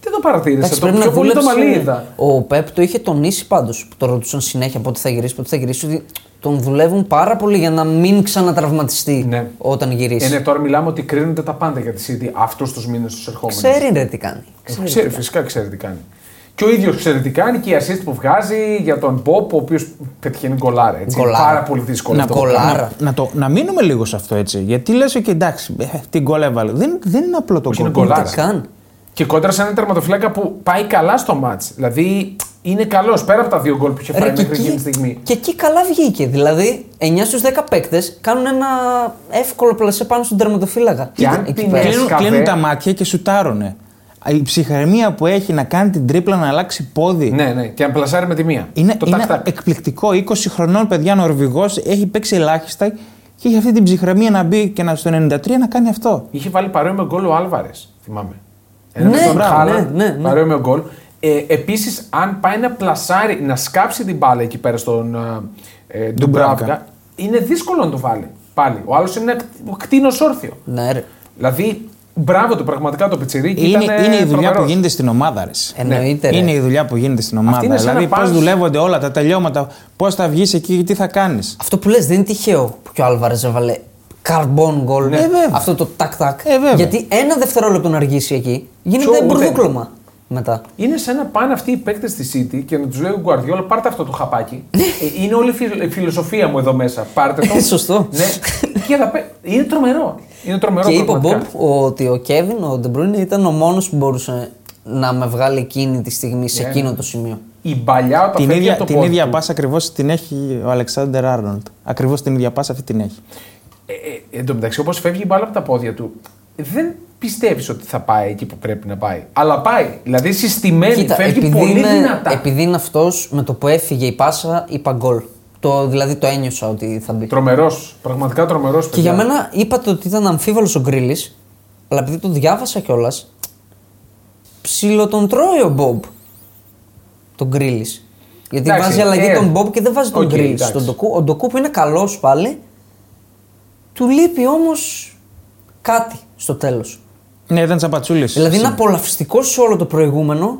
Πιο γραμμωμένος. Τι το παρατήρησε, Εντάξει, το πρέπει πιο να πολύ το δούλεψε. μαλλί είδα. Ο Πεπ το είχε τονίσει πάντως. Που το ρωτούσαν συνέχεια πότε θα γυρίσει, πότε θα γυρίσει. Ότι τον δουλεύουν πάρα πολύ για να μην ξανατραυματιστεί Ναι. όταν γυρίσει. Ε, ναι, τώρα μιλάμε ότι κρίνονται τα πάντα για τη City αυτούς τους μήνες τους ερχόμενους. Ξέρει ρε τι κάνει. Ξέρει. Ξέρει, φυσικά ξέρει τι κάνει. Και ο ίδιος ξέρει τι κάνει και η assist που βγάζει για τον Ποπ, ο οποίος πετυχαίνει γκολάρα. Έτσι. Γκολάρα. Πάρα πολύ δύσκολο Να αυτό. που γκολάρα. κάνει. Να, το, να μείνουμε λίγο σε αυτό έτσι. Γιατί λες και εντάξει, ε, την γκολ έβαλε. Δεν, δεν είναι απλό το Όχι, γκολ. είναι γκολάρα. Ούτε καν. Και κόντρα σε έναν τερματοφύλακα που πάει καλά στο μάτ. Δηλαδή είναι καλός πέρα από τα δύο γκολ που είχε Ρε, φάει και, μέχρι εκείνη τη εκεί, στιγμή. και εκεί καλά βγήκε. Δηλαδή 9 στους 10 παίκτες κάνουν ένα εύκολο πλασέ πάνω στον τερματοφύλακα. Και αν Εκεί την πέρα. έσκαβε- Κλείνουν, κλείνουν τα μάτια και σουτάρωνε. Η ψυχραιμία που έχει να κάνει την τρίπλα να αλλάξει πόδι. Ναι, ναι, και αν πλασάρει με τη μία. Είναι, το είναι τάκ, τάκ. εκπληκτικό. 20 χρονών παιδιά Νορβηγό έχει παίξει ελάχιστα και έχει αυτή την ψυχραιμία να μπει και να, στο 93 να κάνει αυτό. Είχε βάλει παρόμοιο γκολ ο Άλβαρες, θυμάμαι. Ναι, με τον μπράβο, Χάλαντ, ναι, ναι, ναι. Παρόμοιο γκολ. Ε, Επίσης, αν πάει να πλασάρει, να σκάψει την μπάλα εκεί πέρα στον ε, ε, Ντουμπράβκα, είναι δύσκολο να το βάλει πάλι. Ο άλλος είναι κτίνος όρθιο. Ναι, ρε. Δηλαδή, μπράβο του, πραγματικά το πιτσιρίκι. Είναι, ήταν είναι η δουλειά τρομερός. που γίνεται στην ομάδα, ρε. Εννοείται. ρε. Είναι η δουλειά που γίνεται στην ομάδα. είναι σαν Δηλαδή, να πώς πας- δουλεύονται όλα τα τελειώματα, πώς θα βγεις εκεί και τι θα κάνεις. Αυτό που λες δεν είναι τυχαίο που και ο Άλβαρες έβαλε καρμπόν γκολ. Ε, βέβαια. αυτό το τάκ-τάκ. Ε, βέβαια. Γιατί ένα δευτερόλεπτο να αργήσει εκεί γίνεται Ποιο, ούτε- μπουρδούκλωμα μετά. Είναι σαν να πάνε αυτοί οι παίκτες στη City και να τους λέει ο Γκουαρδιόλα, πάρτε αυτό το χαπάκι. Ε, είναι όλη η φι- η φιλοσοφία μου εδώ μέσα. Πάρτε το. Ε, σωστό. Ναι. και θα πέ- Είναι τρομερό. Είναι τρομερό και είπε ο πραγματικά. Μπομπ ότι ο Κέβιν, ο Ντεμπρούιν, ήταν ο μόνος που μπορούσε να με βγάλει εκείνη τη στιγμή σε Ναι, εκείνο ναι. το σημείο. Η μπαλιά όταν Την φεύγει ίδια, από το την πόδι ίδια του. πάσα ακριβώς την έχει ο Αλεξάντερ Άρνολντ. Ακριβώς την ίδια πάσα αυτή την έχει. Ε, ε, εν τω μεταξύ, όπως φεύγει η μπάλα από τα πόδια του, δεν πιστεύεις ότι θα πάει εκεί που πρέπει να πάει. Αλλά πάει. Δηλαδή συστημένη, Κοίτα, φεύγει επειδή πολύ είναι, δυνατά. επειδή είναι αυτός με το που έφυγε η πάσα, είπα γκολ. Το, δηλαδή το ένιωσα ότι θα μπει. Τρομερός. Πραγματικά τρομερός. Και για μένα είπατε ότι ήταν αμφίβολο ο Γκρίλις, αλλά επειδή το διάβασα κιόλας, ψιλο τον τρώει ο Μπομπ. Τον Γκρίλις. Γιατί Εντάξει, βάζει αλλαγή ε, τον Μπομπ και δεν βάζει τον οκ, Γκρίλις εντάξει. στον Ντοκού. Ο Ντοκού που είναι καλός πάλι, του λείπει όμως κάτι στο τέλος. Ναι, ήταν τσαπατσούλη. Δηλαδή είναι απολαυστικός σε όλο το προηγούμενο.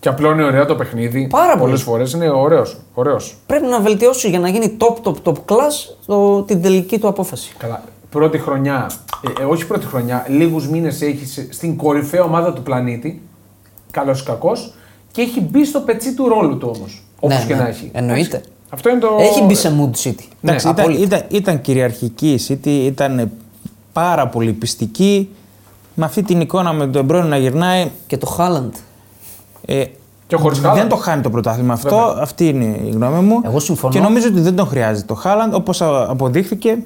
Και απλό είναι ωραίο το παιχνίδι. Πάρα Πολλές πολύ. φορές είναι ωραίος. Ωραίος. Πρέπει να βελτιώσει για να γίνει top, top, top class το, την τελική του απόφαση. Καλά. Πρώτη χρονιά, ε, ε, όχι πρώτη χρονιά, λίγους μήνες έχει στην κορυφαία ομάδα του πλανήτη. Καλός ή κακός. Και έχει μπει στο πετσί του ρόλου του όμως. Όπως Ναι, και ναι, να έχει. εννοείται. Εντάξει. Αυτό είναι το. Έχει μπει σε mood city. Εντάξει, Ναι, ήταν, απόλυτα. ήταν, ήταν κυριαρχική η City, ήταν πάρα πολύ πιστική. Με αυτή την εικόνα με τον Μπρόνι να γυρνάει. Και το Χάλαντ. Ε, Και χωρίς δεν Haaland. το χάνει το πρωτάθλημα αυτό. Βέβαια. Αυτή είναι η γνώμη μου. Εγώ συμφωνώ. Και νομίζω ότι δεν τον χρειάζεται το Χάλαντ. Όπως αποδείχθηκε,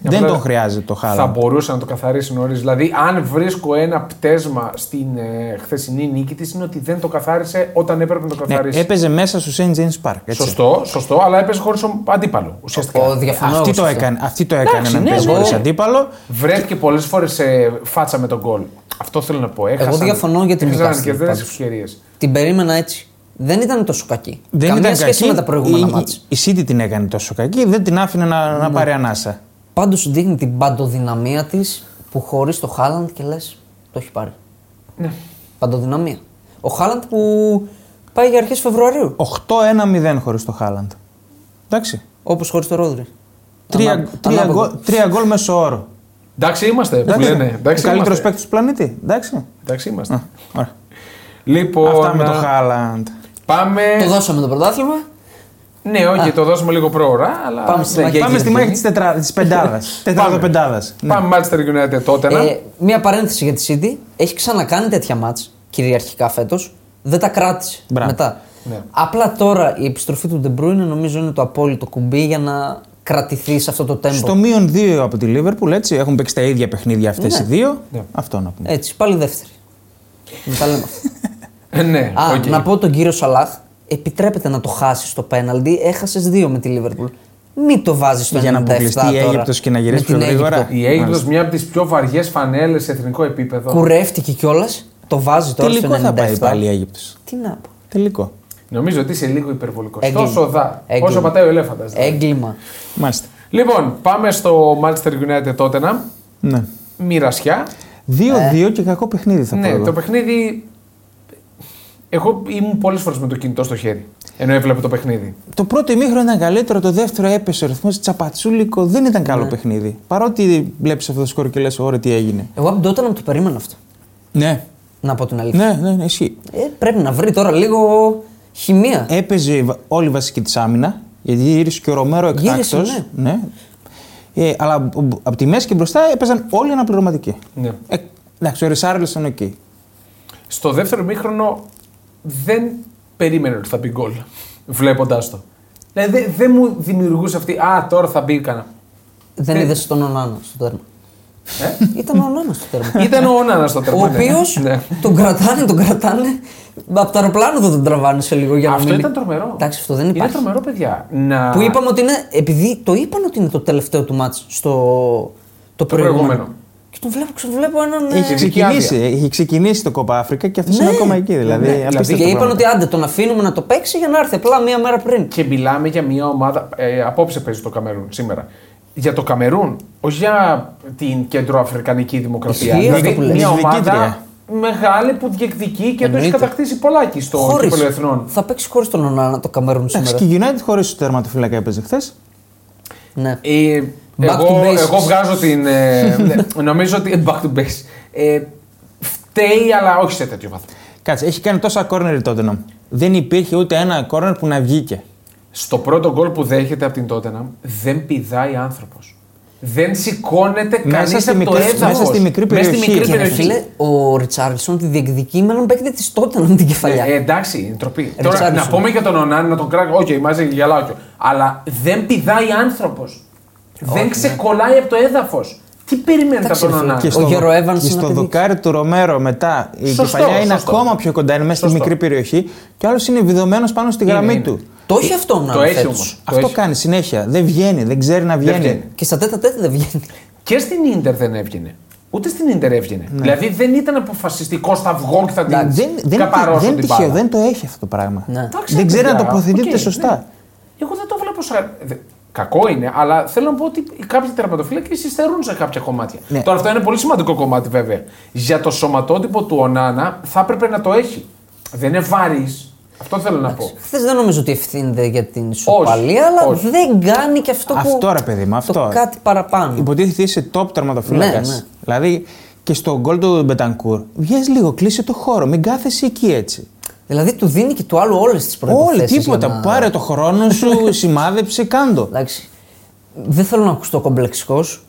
δεν Απλά τον χρειάζεται το Θα Χάλαντ. μπορούσε να το καθαρίσει νωρίς. Δηλαδή, αν βρίσκω ένα πτέσμα στην ε, χθεσινή νίκη της, είναι ότι δεν το καθάρισε όταν έπρεπε να το Ναι, καθαρίσει. έπαιζε μέσα στο St. James Park. Έτσι. Σωστό, σωστό, αλλά έπαιζε χωρίς αντίπαλο. Ουσιαστικά. Ο διαφωνώ Αυτή εγώ το, σε αυτό. έκανε, αυτή το έκανε Εντάξει, να ναι, παίζει ναι. χωρίς αντίπαλο. Βρέθηκε πολλές φορές σε φάτσα με τον γκολ. Αυτό θέλω να πω. Έχασαν, διαφωνώ για την έχασαν Newcastle, αρκετές πάντως. ευκαιρίες. Την περίμενα έτσι. Δεν ήταν τόσο κακή. Δεν Καμία ήταν σχέση κακή. με τα προηγούμενα η, μάτς. η, η City την έκανε τόσο κακή, δεν την άφηνε να, να πάρει ανάσα. Πάντως δείχνει την παντοδυναμία της που χωρίς το Χάλαντ και λες το έχει πάρει. Ναι. Παντοδυναμία. Ο Χάλαντ που πάει για αρχές Φεβρουαρίου. 8-1-0 χωρίς το Χάλαντ. Εντάξει. Όπως χωρίς το Ρόδρυ. Τρία, Ανά- τρία, ανάποδο. γκολ, τρία γκολ μέσω όρο. Εντάξει είμαστε, που Εντάξει. λένε. Εντάξει Ο καλύτερος είμαστε. παίκτης του πλανήτη. Εντάξει. Εντάξει είμαστε. Α, ωραία. Λοιπόν, Αυτά με το ε, Χάλαντ. Πάμε. Το δώσαμε το πρωτάθλημα. Ναι, όχι, το δώσουμε λίγο πρόωρα. Αλλά... Πάμε στη ναι, μάχη. για Πάμε στη εκεί μάχη βγαίνει. της τετρα... της πεντάδας. Τετραδοπεντάδας. Ναι. Πάμε Manchester United τότε να. Ε, μία παρένθεση για τη City. Έχει ξανακάνει τέτοια μάτς κυριαρχικά φέτος. Δεν τα κράτησε Μπράβο. μετά. Ναι. Απλά τώρα η επιστροφή του De Bruyne νομίζω είναι το απόλυτο κουμπί για να κρατηθεί σε αυτό το τέμπο. Στο μείον 2 από τη Λίβερπουλ, έτσι. Έχουν παίξει τα ίδια παιχνίδια αυτές Ναι. οι δύο. Ναι. Αυτό να πούμε. Έτσι, πάλι δεύτερη. Δεν τα λέμε αυτά. Ε, ναι, Α, οκ. να πω τον κύριο Σαλάχ, επιτρέπεται να το χάσεις στο πέναλτι. Έχασες δύο με τη Λίβερπουλ. Μην το βάζεις στο 97 Για να αποκλειστεί η τώρα, Αίγυπτος και να γυρίσει με την πιο γρήγορα. Αίγυπτο. Η Αίγυπτος μια από τις πιο βαριές φανέλες σε εθνικό επίπεδο. Κουρεύτηκε κιόλας. Το βάζει τώρα Τελικό στο 97. θα πάει πάλι η Αίγυπτος. Τι να πω. Τελικό. Νομίζω ότι είσαι λίγο υπερβολικός. Έγκλημα. Τόσο δα. Έγκλημα. Όσο πατάει ο ελέφαντας. Δηλαδή. Έγκλημα. Μάλιστα. Λοιπόν, πάμε στο Manchester United τότε να. Ναι. Μοιρασιά. 2-2 και κακό παιχνίδι θα πω. Ναι, εγώ. το παιχνίδι. Εγώ ήμουν πολλές φορές με το κινητό στο χέρι. Ενώ έβλεπε το παιχνίδι. Το πρώτο ημίχρονο ήταν καλύτερο, το δεύτερο έπεσε ο ρυθμός τσαπατσούλικο. Δεν ήταν καλό Ναι. παιχνίδι. Παρότι βλέπεις αυτό το σκορ και λες: Ωραία, τι έγινε. Εγώ από τότε να το περίμενα αυτό. Ναι, Να πω την αλήθεια. ναι, ναι, ναι ισχύει. Ε, πρέπει να βρει τώρα λίγο χημεία. Έπαιζε βα- όλη η βασική της άμυνα, γιατί γύρισε και ο Ρομέρο Γύρισε, εκτάκτως. ναι. ναι. Ε, αλλά από τη μέση και μπροστά έπαιζαν όλοι αναπληρωματικοί. Ναι. Ε, εντάξει, ο Ριτσάρλισον οκ. Στο δεύτερο ημίχρονο δεν περίμενε ότι θα μπει γκολ. Βλέποντάς το. Δηλαδή δεν δεν μου δημιουργούσε αυτή. Α, τώρα θα μπει κανένα. Δεν Ε. είδες τον Ονάνα στο τέρμα. Ε; Ήταν ο Ονάνα στο τέρμα. Ήταν ο Όνανα στο Ο τέρμα. ναι. οποίος Ναι. τον κρατάνε, τον κρατάνε. Από το αεροπλάνο θα τον τραβάνε σε λίγο για να Αυτό μην- ήταν τρομερό. Εντάξει, αυτό δεν Είναι υπάρχει. τρομερό, παιδιά. Να... Που είπαμε ότι είναι. Επειδή το είπαν ότι είναι το τελευταίο του μάτς στο το, προηγούμενο. προηγούμενο. Και τον βλέπω, ξαναβλέπω έναν. ε, Έχει ειδική ξεκινήσει, άδεια. έχει ξεκινήσει το Κόπα Αφρικα και αυτός Ναι. είναι ακόμα εκεί. Δηλαδή, Ναι, απίστευτο Και είπαν πράγμα. ότι άντε τον αφήνουμε να το παίξει για να έρθει απλά μία μέρα πριν. Και μιλάμε για μια ομάδα. Ε, απόψε παίζει το Καμερούν σήμερα. για το Καμερούν, όχι για την κεντροαφρικανική δημοκρατία. Ισχύει αυτό που λες. μια ομάδα Διεκδικήτρια. μεγάλη που διεκδικεί και το έχει Εννοείται. κατακτήσει πολλάκι στο Χωρίς. κύπελο εθνών. Θα παίξει χωρίς τον Ονάνα το Καμερούν σήμερα. Εντάξει, και η United χωρίς του τερματοφύλακα έπαιζε χθες. Ναι. Ε, Back to εγώ, basics. εγώ βγάζω την. ε, ναι, νομίζω ότι. Back to base. Ε, φταίει, αλλά όχι σε τέτοιο βαθμό. Κάτσε, έχει κάνει τόσα κόρνερ η Tottenham. Δεν υπήρχε ούτε ένα κόρνερ που να βγήκε. Στο πρώτο γκολ που δέχεται από την Tottenham δεν πηδάει άνθρωπος. Δεν σηκώνεται Μέσα κανείς στη από το μικρή- έδαφος. μέσα στη μικρή περιοχή. Μέσα στη μικρή Και ρε περιοχή. φίλε, ο Ριτσάρλισον τη διεκδικεί με έναν παίκτη της τότε να την κεφαλιά. Ε, εντάξει, είναι ντροπή. Τώρα Richarlison. να πούμε για τον Ονάνα να τον κράξω. Οκ, μαζί γελάω κι. Αλλά δεν πηδάει άνθρωπος. Δεν ξεκολλάει από το έδαφος. Τι περιμένετε από Εντάξει, τον ρε φίλε. Ονάνα. Και Ο Γερο Evans και είναι στο παιδί. δοκάρι του Ρομέρο μετά η Σωστό, κεφαλιά είναι σωστό. ακόμα πιο κοντά, είναι μέσα στη Σωστό. μικρή περιοχή και ο άλλος είναι βιδωμένος πάνω στη Είναι, γραμμή είναι. του. Το έχει αυτό να Το έχει όμως. Αυτό κάνει συνέχεια. Δεν βγαίνει, δεν ξέρει να βγαίνει. βγαίνει. Και στα τέτα τέτα δεν βγαίνει. Και στην ντερ δεν έβγαινε. Ούτε στην ντερ έβγαινε. Δηλαδή δεν ήταν αποφασιστικό στα βγω και θα την Εντάξει, Δεν, δεν, καπαρώσω δεν είναι την τυχαίο, μπάλα. δεν το έχει αυτό το πράγμα. Ναι. Εντάξει, δεν ξέρει να παιδιά, τοποθετείται οκ, σωστά. ναι. Εγώ δεν το βλέπω σαν. Δε- Κακό είναι, αλλά θέλω να πω ότι κάποιοι τερματοφύλακε υστερούν σε κάποια κομμάτια. Ναι. Τώρα αυτό είναι πολύ σημαντικό κομμάτι βέβαια. Για το σωματότυπο του Ονάνα θα έπρεπε να το έχει. Δεν είναι βαρύς. Αυτό θέλω να πω. Χθες δεν νομίζω ότι ευθύνεται για την ισοπαλία, αλλά όχι. δεν κάνει και αυτό, που. Αυτό, ρε παιδί μου, αυτό. Το κάτι παραπάνω. Υποτίθεται είσαι top τερματοφύλακα. Ναι, ναι. Δηλαδή και στο γκολ του Μπετανκούρ, βγες λίγο, κλείσε το χώρο, μην κάθεσαι εκεί έτσι. Δηλαδή του δίνει και του άλλου όλες τις προποθέσει. Όλοι, τίποτα. Πάρε το χρόνο σου, σημάδεψε, κάντο. Εντάξει. Δεν θέλω να ακουστώ κομπλεξικός.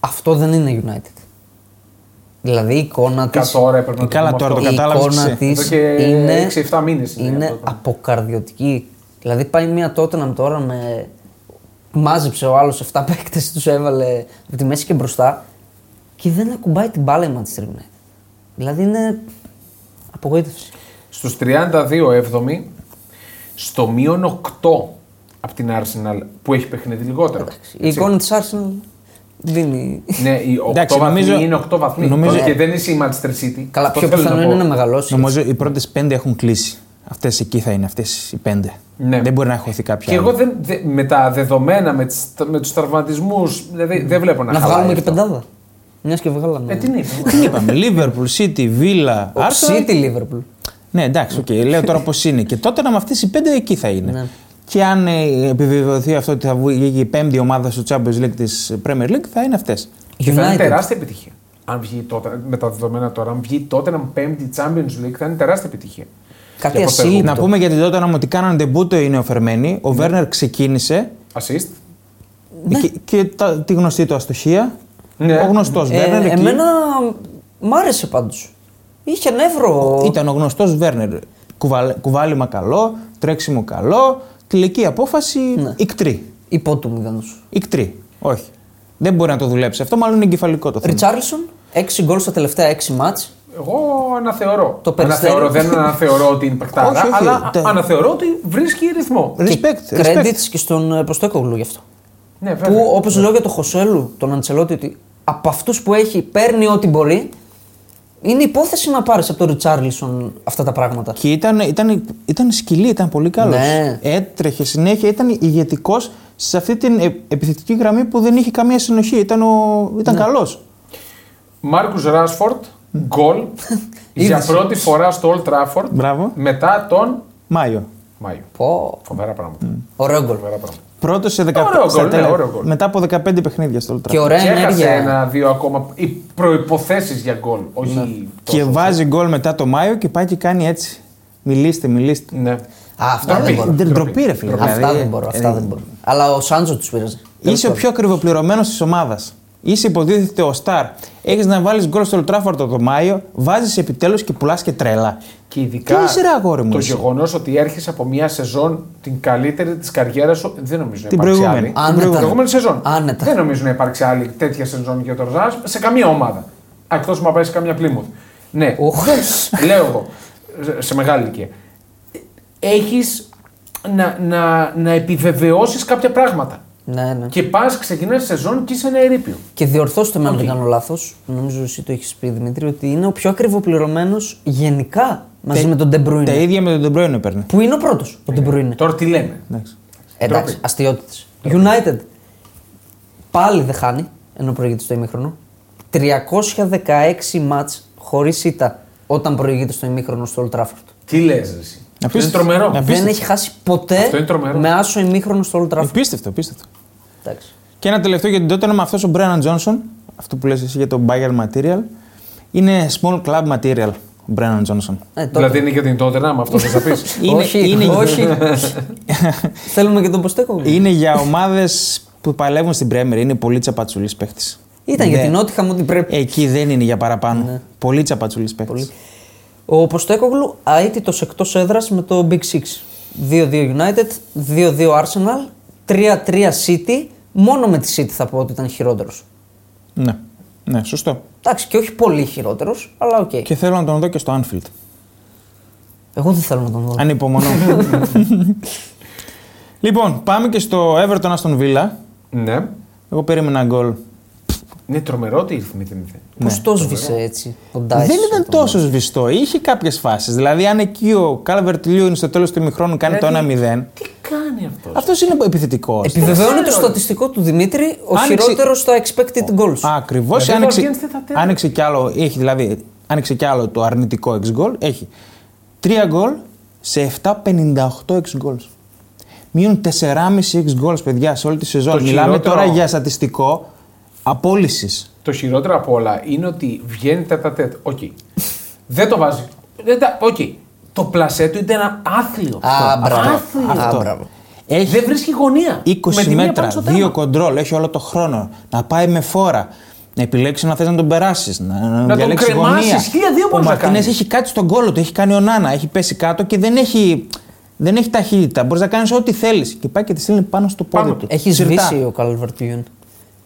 Αυτό δεν είναι United. Δηλαδή η εικόνα τη. Κατά ώρα έπρεπε να Ε, καλά, το πούμε τώρα αυτό. το η κατάλαβες εικόνα εσύ. της Εδώ και είναι, 6-7 μήνες είναι είναι αυτό το πράγμα. αποκαρδιωτική. Δηλαδή πάει μια Tottenham τώρα με. Μάζεψε ο άλλος 7 παίκτες, τους έβαλε από τη μέση και μπροστά και δεν ακουμπάει την μπάλα η Manchester United. Δηλαδή είναι απογοήτευση. Στους 32-7 στο μείον 8 από την Arsenal που έχει παιχνίδι λιγότερο. Η Έτσι. εικόνα της Arsenal δίνει. Ναι, οι 8 Εντάξει, βαθμοί νομίζω- είναι 8 βαθμοί. νομίζω- και δεν είσαι η Manchester City. Καλά, Αυτό πιο θέλω να πιθανό πω. είναι να μεγαλώσει. Νομίζω οι πρώτες πέντε έχουν κλείσει. Αυτές εκεί θα είναι, αυτές οι πέντε. Ναι. Δεν μπορεί να χωθεί κάποια. Και άλλη. εγώ δεν, δε- με τα δεδομένα, με, τις, με τους τραυματισμούς, δηλαδή δεν βλέπω να Να χαλάει βγάλουμε και αυτό. πεντάδα. Μιας και βγάλαμε. Ε, τι είναι. Τι είπαμε, Liverpool, City, Villa, Ο Arsenal. City Liverpool. Ναι, εντάξει, οκ, λέω τώρα πώς είναι. Και τότε να με αυτές οι πέντε εκεί θα είναι. Ναι. Και αν ε, επιβεβαιωθεί αυτό ότι θα βγει η πέμπτη ομάδα στο Champions League της Premier League, θα είναι αυτές. Και θα είναι United. τεράστια επιτυχία. Αν βγει τότε, με τα δεδομένα τώρα, αν βγει τότε ένα πέμπτη Champions League, θα είναι τεράστια επιτυχία. Κάτι Και από ασύλληπτο. Να πούμε για την Tottenham ότι κάνανε ντεμπούτο οι νεοφερμένοι. Ο Βέρνερ ξεκίνησε Assist. και, και τα- τη γνωστή του αστοχία. Ναι. Ο γνωστός Ε, Βέρνερ. εκεί. εμένα μ' άρεσε πάντως. Είχε νεύρο. Ήταν ο γνωστός Βέρνερ. Κουβαλ, κουβάλιμα καλό, τρέξιμο καλό. Τελική απόφαση Ναι. ικτρή. Υπό του μηδενού. Ικτρή. Όχι. Δεν μπορεί να το δουλέψει αυτό, μάλλον είναι εγκεφαλικό το θέμα. Ριτσάρλσον, 6 γκολ στα τελευταία 6 μάτς. Εγώ αναθεωρώ. Το Περιστέρι. αναθεωρώ, δεν αναθεωρώ ότι είναι παιχτάρα, Όχι, όχι, αλλά τε- αναθεωρώ ότι βρίσκει ρυθμό. Respect, και respect. credits και στον ε, Προστέκογλου γι' αυτό. Ναι, βέβαια. Που όπως λέω για τον Χωσέλου, τον Αντσελότη, ότι από αυτούς που έχει παίρνει ό,τι μπορεί, είναι υπόθεση να πάρεις από τον Ριτσάρλσον αυτά τα πράγματα. Και ήταν, ήταν, ήταν σκυλή, ήταν πολύ καλός. Ναι. Έτρεχε συνέχεια, ήταν ηγετικός σε αυτή την ε- επιθετική γραμμή που δεν είχε καμία συνοχή. Ήταν, ο, ήταν Ναι. καλός. Μάρκους Ράσφορντ, γκολ για Είδηση. πρώτη φορά στο Old Trafford Μπράβο. μετά τον Μάιο. Μάιο. Πω, Φοβερά πράγματα. ωραίο γκολ. Φοβερά πράγματα. Πρώτος σε 15 Ωραίο στα γκολ, ναι, τελε- ωραίο γκολ. Μετά από 15 παιχνίδια στο Ultra. Και ωραία Και έχασε ενέργεια. ένα-δύο ακόμα. Οι προποθέσει για γκολ. Όχι Και τόσο. βάζει γκολ μετά το Μάιο και πάει και κάνει έτσι. Μιλήστε, μιλήστε. Ναι. Α, αυτά Ντροπή. δεν μπορώ. Δεν ντροπή, ρε φίλε. Αυτά δηλαδή, δεν μπορώ. Αυτά ε, δεν μπορώ. Αλλά ο Σάντζο τους πήραζε. Είσαι ο πιο ακριβοπληρωμένος της ομάδας. Είσαι υποτίθεται ο Σταρ. Έχεις να βάλεις γκολ στο Ολτράφορντο το Μάιο, βάζεις επιτέλους και πουλάς και τρέλα. Και ειδικά Τι είσαι, ρε αγόρι μου, το εσύ. γεγονός ότι έρχεσαι από μια σεζόν την καλύτερη της καριέρας σου, δεν νομίζω να Την υπάρξει προηγούμενη. άλλη. Άνετα. Την προηγούμενη σεζόν. Άνετα. Δεν νομίζω να υπάρξει άλλη τέτοια σεζόν για τον Ραζ σε καμία ομάδα. Εκτός που να πάει σε καμία πλήμουθ. Ναι, Οχ. δεν- λέω εγώ σε- σε μεγάλη ηλικία. Έχεις να, να, να επιβεβαιώσεις κάποια πράγματα. Ναι, ναι. Και πας, ξεκινάς σεζόν και είσαι ένα ερείπιο. Και διορθώστε με αν δεν κάνω λάθος. Νομίζω εσύ το έχεις πει Δημήτρη, ότι είναι ο πιο ακριβοπληρωμένος γενικά μαζί Τα- με τον De Bruyne. Τα ίδια με τον De Bruyne παίρνει. Που είναι ο πρώτος, ο De Bruyne. Τώρα τι λέμε. Εντάξει. Εντάξει, αστείωτητε. United. Πάλι δεν χάνει, ενώ προηγείται στο ημίχρονο. 316 μάτς χωρίς ήττα όταν προηγείται στο ημίχρονο στο Old Trafford. Τι λες, εσύ. Αυτό είναι Απίστευτο. τρομερό. Απίστευτο. Δεν έχει χάσει ποτέ Αυτό είναι τρομερό. με άσο ημίχρονο στο Old Trafford. Επίστευτο, επίστευτο. Εντάξει. Και ένα τελευταίο για την Tottenham, αυτός ο Μπρέναν Τζόνσον, αυτό που λες εσύ για το Bayern Material, είναι small club material. Ο Μπρέναν Τζόνσον. Ε, τότε. Δηλαδή είναι για την τότε να με αυτό θα πεις; Είναι- όχι, είναι- όχι. Θέλουμε και τον Ποστέκο. είναι για ομάδες που παλεύουν στην Πρέμερ. Είναι πολύ τσαπατσουλής παίχτη. Ήταν για την Nottingham ότι πρέπει. Εκεί δεν είναι για παραπάνω. Πολύ τσαπατσουλής παίχτη. Ο Ποστέκογλου αίτητος εκτός έδρας με το Big Six. 2-2 United, 2-2 Arsenal, 3-3 City. Μόνο με τη City θα πω ότι ήταν χειρότερος. Ναι. ναι, σωστό. Εντάξει, και όχι πολύ χειρότερος, αλλά οκ. Και θέλω να τον δω και στο Anfield. Εγώ δεν θέλω να τον δω. Ανυπομονώ. λοιπόν, πάμε και στο Everton Aston Villa. ναι. Εγώ περίμενα γκολ. Είναι τρομερό ότι ήρθε 0-0. Πώς το σβήσε έτσι ο Ντάις. Δεν ήταν τόσο σβηστό. Είχε κάποιες φάσεις. Δηλαδή, αν εκεί ο Κάλβερτ Λιούιν στο τέλος του ημιχρόνου κάνει το 1-0, Δηλαδή, Τι κάνει αυτός; αυτός είναι επιθετικός. Επιβεβαιώνει το ξέρω. στατιστικό του Δημήτρη ο Άνοιξε- χειρότερο στα expected goals. Ακριβώς. Δηλαδή, Άνοιξε, βγαίνει στα τέταρτα. άνοιξε κι άλλο. Έχει δηλαδή. Άνοιξε κι άλλο το αρνητικό ex goal. Έχει 3 γκολ σε 7,58 ex goals. Μείον 4,5 ex goals, παιδιά, σε όλη τη σεζόν. Το Μιλάμε χειρότερο- τώρα για στατιστικό απόλυσης. Το χειρότερο από όλα είναι ότι βγαίνει τέτα τέτ. Οκ. Δεν το βάζει. Δεν τα- Οκ. Το πλασέ του ήταν ένα άθλιο. Α, μπράβο. Άθλιο. Α, μπράβο. Έχει Δεν βρίσκει γωνία. 20 Με τη μία μέτρα, πάνω στο δύο τέρμα. κοντρόλ, έχει όλο το χρόνο. Να πάει με φόρα. Να επιλέξει να θες να τον περάσεις. Να, να, τον διαλέξεις κρεμάσεις, γωνία. χίλια δύο Ο μπορείς να Μαρτίνες κάνεις. έχει κάτι στον κόλο του, έχει κάνει ο Νάνα, έχει πέσει κάτω και δεν έχει, δεν έχει ταχύτητα. Μπορείς να κάνεις ό,τι θέλεις. Και πάει και τη στέλνει πάνω στο πόδι Πάνω του. Έχεις Σιρτά. σβήσει ο Calvert Lewin.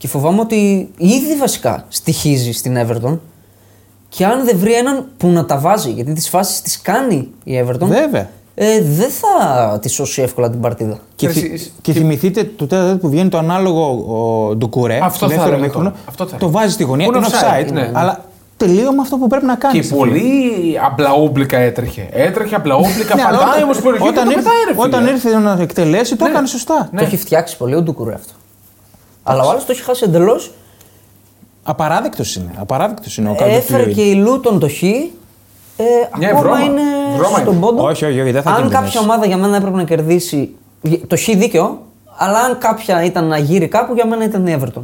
Και φοβάμαι ότι ήδη βασικά στοιχίζει στην Everton. Και αν δεν βρει έναν που να τα βάζει, γιατί τις φάσεις τις κάνει η Everton. Βέβαια. Ε, δεν θα τη σώσει εύκολα την παρτίδα. Και, Εσύ- θυ- εσύ- και θυμηθείτε το τέταρτο που βγαίνει το ανάλογο ο Ντουκουρέ. Αυτό στο θα δεύτερο έλεγα ημίχρονο, τώρα. Αυτό θα Το έλεγα. βάζει στη γωνία. Που είναι Είναι offside, offside. ναι, ναι. Αλλά τελείωμα αυτό που πρέπει να κάνεις. Και πολύ αμπλαούμπλικα έτρεχε. Έτρεχε αμπλαούμπλικα, Ναι, αλλά πατάει όταν- όμως που όταν, το ήρθε, πετάει, ρε φίλε. όταν ήρθε να εκτελέσει, το Ναι. έκανε σωστά. Το έχει φτιάξει πολύ ο Ντουκουρέ αυτό. Αλλά ο άλλος το έχει χάσει εντελώς. Απαράδεκτος είναι. Απαράδεκτος είναι ο Calvert Έφερε Lewin. και η Λούτον το Χ. Ε, Ναι, ακόμα βρώμα. είναι Βρώμα στον είναι. πόντο. Όχι, όχι, όχι, δεν θα Αν κερδίσει. κάποια ομάδα για μένα έπρεπε να κερδίσει. Το Χ δίκαιο, αλλά αν κάποια ήταν να γύρει κάπου, για μένα ήταν η Everton.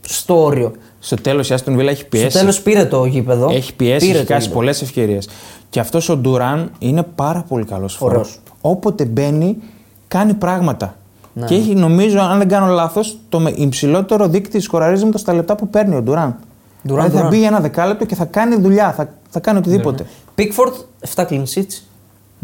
Στο όριο. Στο τέλος η Άστον Βίλα έχει πιέσει. Στο τέλος πήρε το γήπεδο. Έχει πιέσει, Πήρε έχει το χάσει γήπεδο. πολλές ευκαιρίες. Και αυτός ο Ντουράν είναι πάρα πολύ καλός φορό. Ωραίος. Όποτε μπαίνει, κάνει πράγματα. Ναι. Και έχει, νομίζω, αν δεν κάνω λάθος, το με- υψηλότερο δείκτη σκοραρίσματο στα λεπτά που παίρνει ο Ντουράν. Ντουράν, δηλαδή θα Ντουράν. μπει για ένα δεκάλεπτο και θα κάνει δουλειά, θα, θα κάνει οτιδήποτε. Πίκφορντ, 7 clean sheets.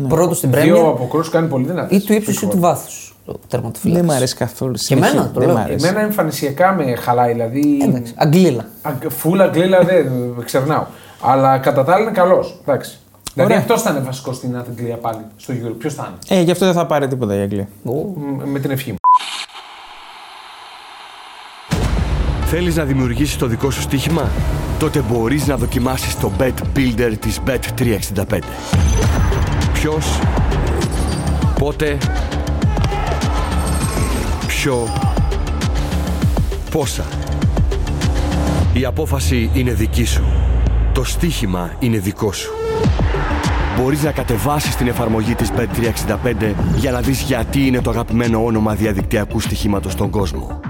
Πρώτος στην Δύο Premier αποκρούσει κάνει πολύ δυνατές. ή του ύψους ή του βάθους. Το τερματοφύλακας. Δεν μου αρέσει καθόλου. Και συνέχεια. εμένα το δεν λέω. μ' αρέσει. Εμένα εμφανισιακά με χαλάει, δηλαδή. Εντάξει, Αγγλίλα. Φούλα γκλίλα δεν ξερνάω. Αλλά κατά τα άλλα είναι καλός. Εντάξει. Δηλαδή Ωραία. αυτός θα είναι βασικός στην Αγγλία πάλι στο Euro. Ποιος θα είναι; Ε, γι' αυτό δεν θα πάρει τίποτα η Αγγλία. Ω, Μ, Με την ευχή μου. Θέλεις να δημιουργήσεις το δικό σου στοίχημα; Τότε μπορείς να δοκιμάσεις το Bet Builder της Bet365. Ποιος, πότε, ποιο, πόσα. Η απόφαση είναι δική σου. Το στοίχημα είναι δικό σου. Μπορείς να κατεβάσεις την εφαρμογή της Bet365 για να δεις γιατί είναι το αγαπημένο όνομα διαδικτυακού στοιχήματος στον κόσμο.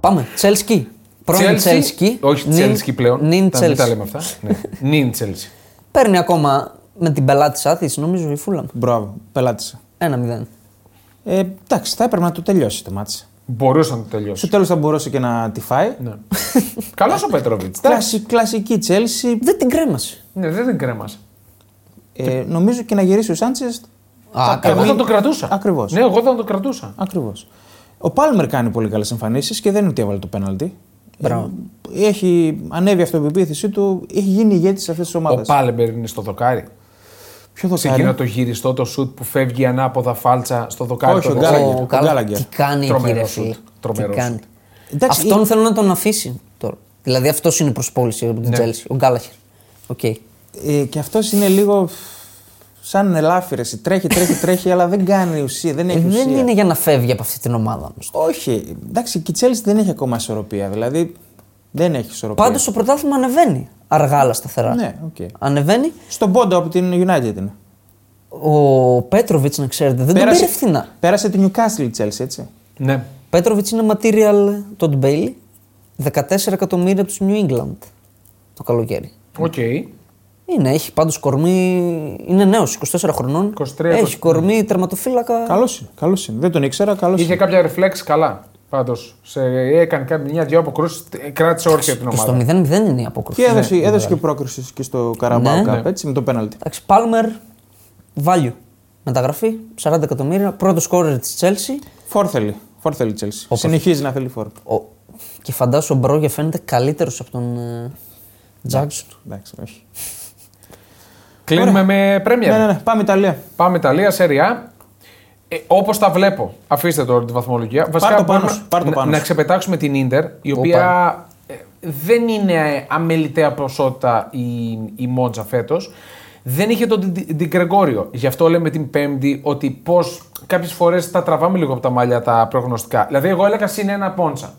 Πάμε. Τσέλσκι. Πρώην Chelsea. Τσέλσκι. Όχι νυν- Τσέλσκι πλέον. Νυν Τα- Μην τα Chelsea. λέμε αυτά. Ναι. Νυν Τσέλσι. Παίρνει ακόμα με την πελάτη της Άθης, νομίζω η Φούλαμ. Μπράβο, πελάτησα. 1-0. Ε, εντάξει, θα έπρεπε να το τελειώσει το μάτς. Μπορούσε να το τελειώσει. Στο τέλος θα μπορούσε και να τη φάει. Ναι. Καλός ο Πέτροβιτς. Κλασι, κλασική Chelsea. Δεν την κρέμασε. Ναι, δεν την κρέμασε. Ε, νομίζω και να γυρίσει ο Σάντσες. Α, Εγώ θα το κρατούσα. Ακριβώς. Ναι, εγώ θα το κρατούσα. Ακριβώς. Ο Πάλμερ κάνει πολύ καλές εμφανίσεις και δεν είναι ότι έβαλε το πέναλτι. Μπράβο. Ε, έχει ανέβει η αυτοπεποίθησή του, έχει γίνει ηγέτης αυτή τη Ο ομάδα. Πάλεμπερ είναι στο δοκάρι. Ποιο θα Σε κάνει. εκείνο το γυριστό, το σουτ που φεύγει ανάποδα φάλτσα στο δοκάρι. Όχι, το ο δεξί. Γκάλαγκερ. Ο Καλά- Γκάλαγκερ. Τι κάνει εκεί, Τρομερό ρε σουτ. φίλε. Τρομερό Τι κάνει. σουτ. Εντάξει, Αυτόν ε- θέλω να τον αφήσει τώρα. Δηλαδή αυτός είναι η προσπόληση από την Ναι. Chelsea. Ο Γκάλαχερ. Οκ. Ε, και αυτός είναι λίγο σαν ελάφυρες. Τρέχει, τρέχει, τρέχει, αλλά δεν κάνει ουσία. Δεν Ε, έχει ουσία. δεν είναι για να φεύγει από αυτή την ομάδα όμως. Όχι. Εντάξει, και η Chelsea δεν έχει ακόμα ισορροπία. Δηλαδή δεν έχει ισορροπία. Πάντως στο πρωτάθλημα ανεβαίνει αργά αλλά σταθερά. Ναι, οκ. Ανεβαίνει. Στον πόντο από την United είναι. Ο Πέτροβιτς, να ξέρετε, δεν τον πήρε ευθυνά. πέρασε την Newcastle η Chelsea, έτσι. Ναι. Πέτροβιτς είναι material Todd Boehly. 14 εκατομμύρια από τους New England το καλοκαίρι. Οκ. Είναι, έχει πάντως κορμί. Είναι νέος, 24 χρονών. 23, έχει 25. κορμί τερματοφύλακα. Καλός είναι. Καλός είναι. Δεν τον ήξερα. Καλός Είχε είναι. κάποια ρεφλέξ καλά. Πάντως. Έκανε κάποια μια-δυο αποκρούσεις. Κράτησε όρθια την Και στο ομάδα. 0-0 είναι η απόκριση. Και έδωσε, έδωσε και πρόκριση και στο Carabao Ναι. Cup, Ναι. έτσι, με το πέναλτι. Εντάξει, Palmer, value. Μεταγραφή, 40 εκατομμύρια. Πρώτο σκόρερ της Chelsea. Φόρ θέλει. Φόρ θέλει η Chelsea. Συνεχίζει να θέλει φόρ. Ο... Και φαντάσου ο Μπρόγε φαίνεται καλύτερος από τον ε, Jackson. Εντάξει, όχι. Κλείνουμε με Premier. Ναι, ναι, ναι. Πάμε Ιταλία. Πάμε Ιταλία, Σεριά. Ε, Όπως τα βλέπω, αφήστε τώρα τη βαθμολογία. το πάνω μπορούμε σου, πάρ' το να- πάνω να σου. ξεπετάξουμε την ντερ, η οποία ε, δεν είναι αμεληταία ποσότητα η, η Μότζα φέτος. Δεν είχε τον Ντιγκρεγόριο. Γι' αυτό λέμε την Πέμπτη ότι πώς κάποιες φορές τα τραβάμε λίγο από τα μάλια τα προγνωστικά. Δηλαδή, εγώ έλεγα συν ένα πόντσα.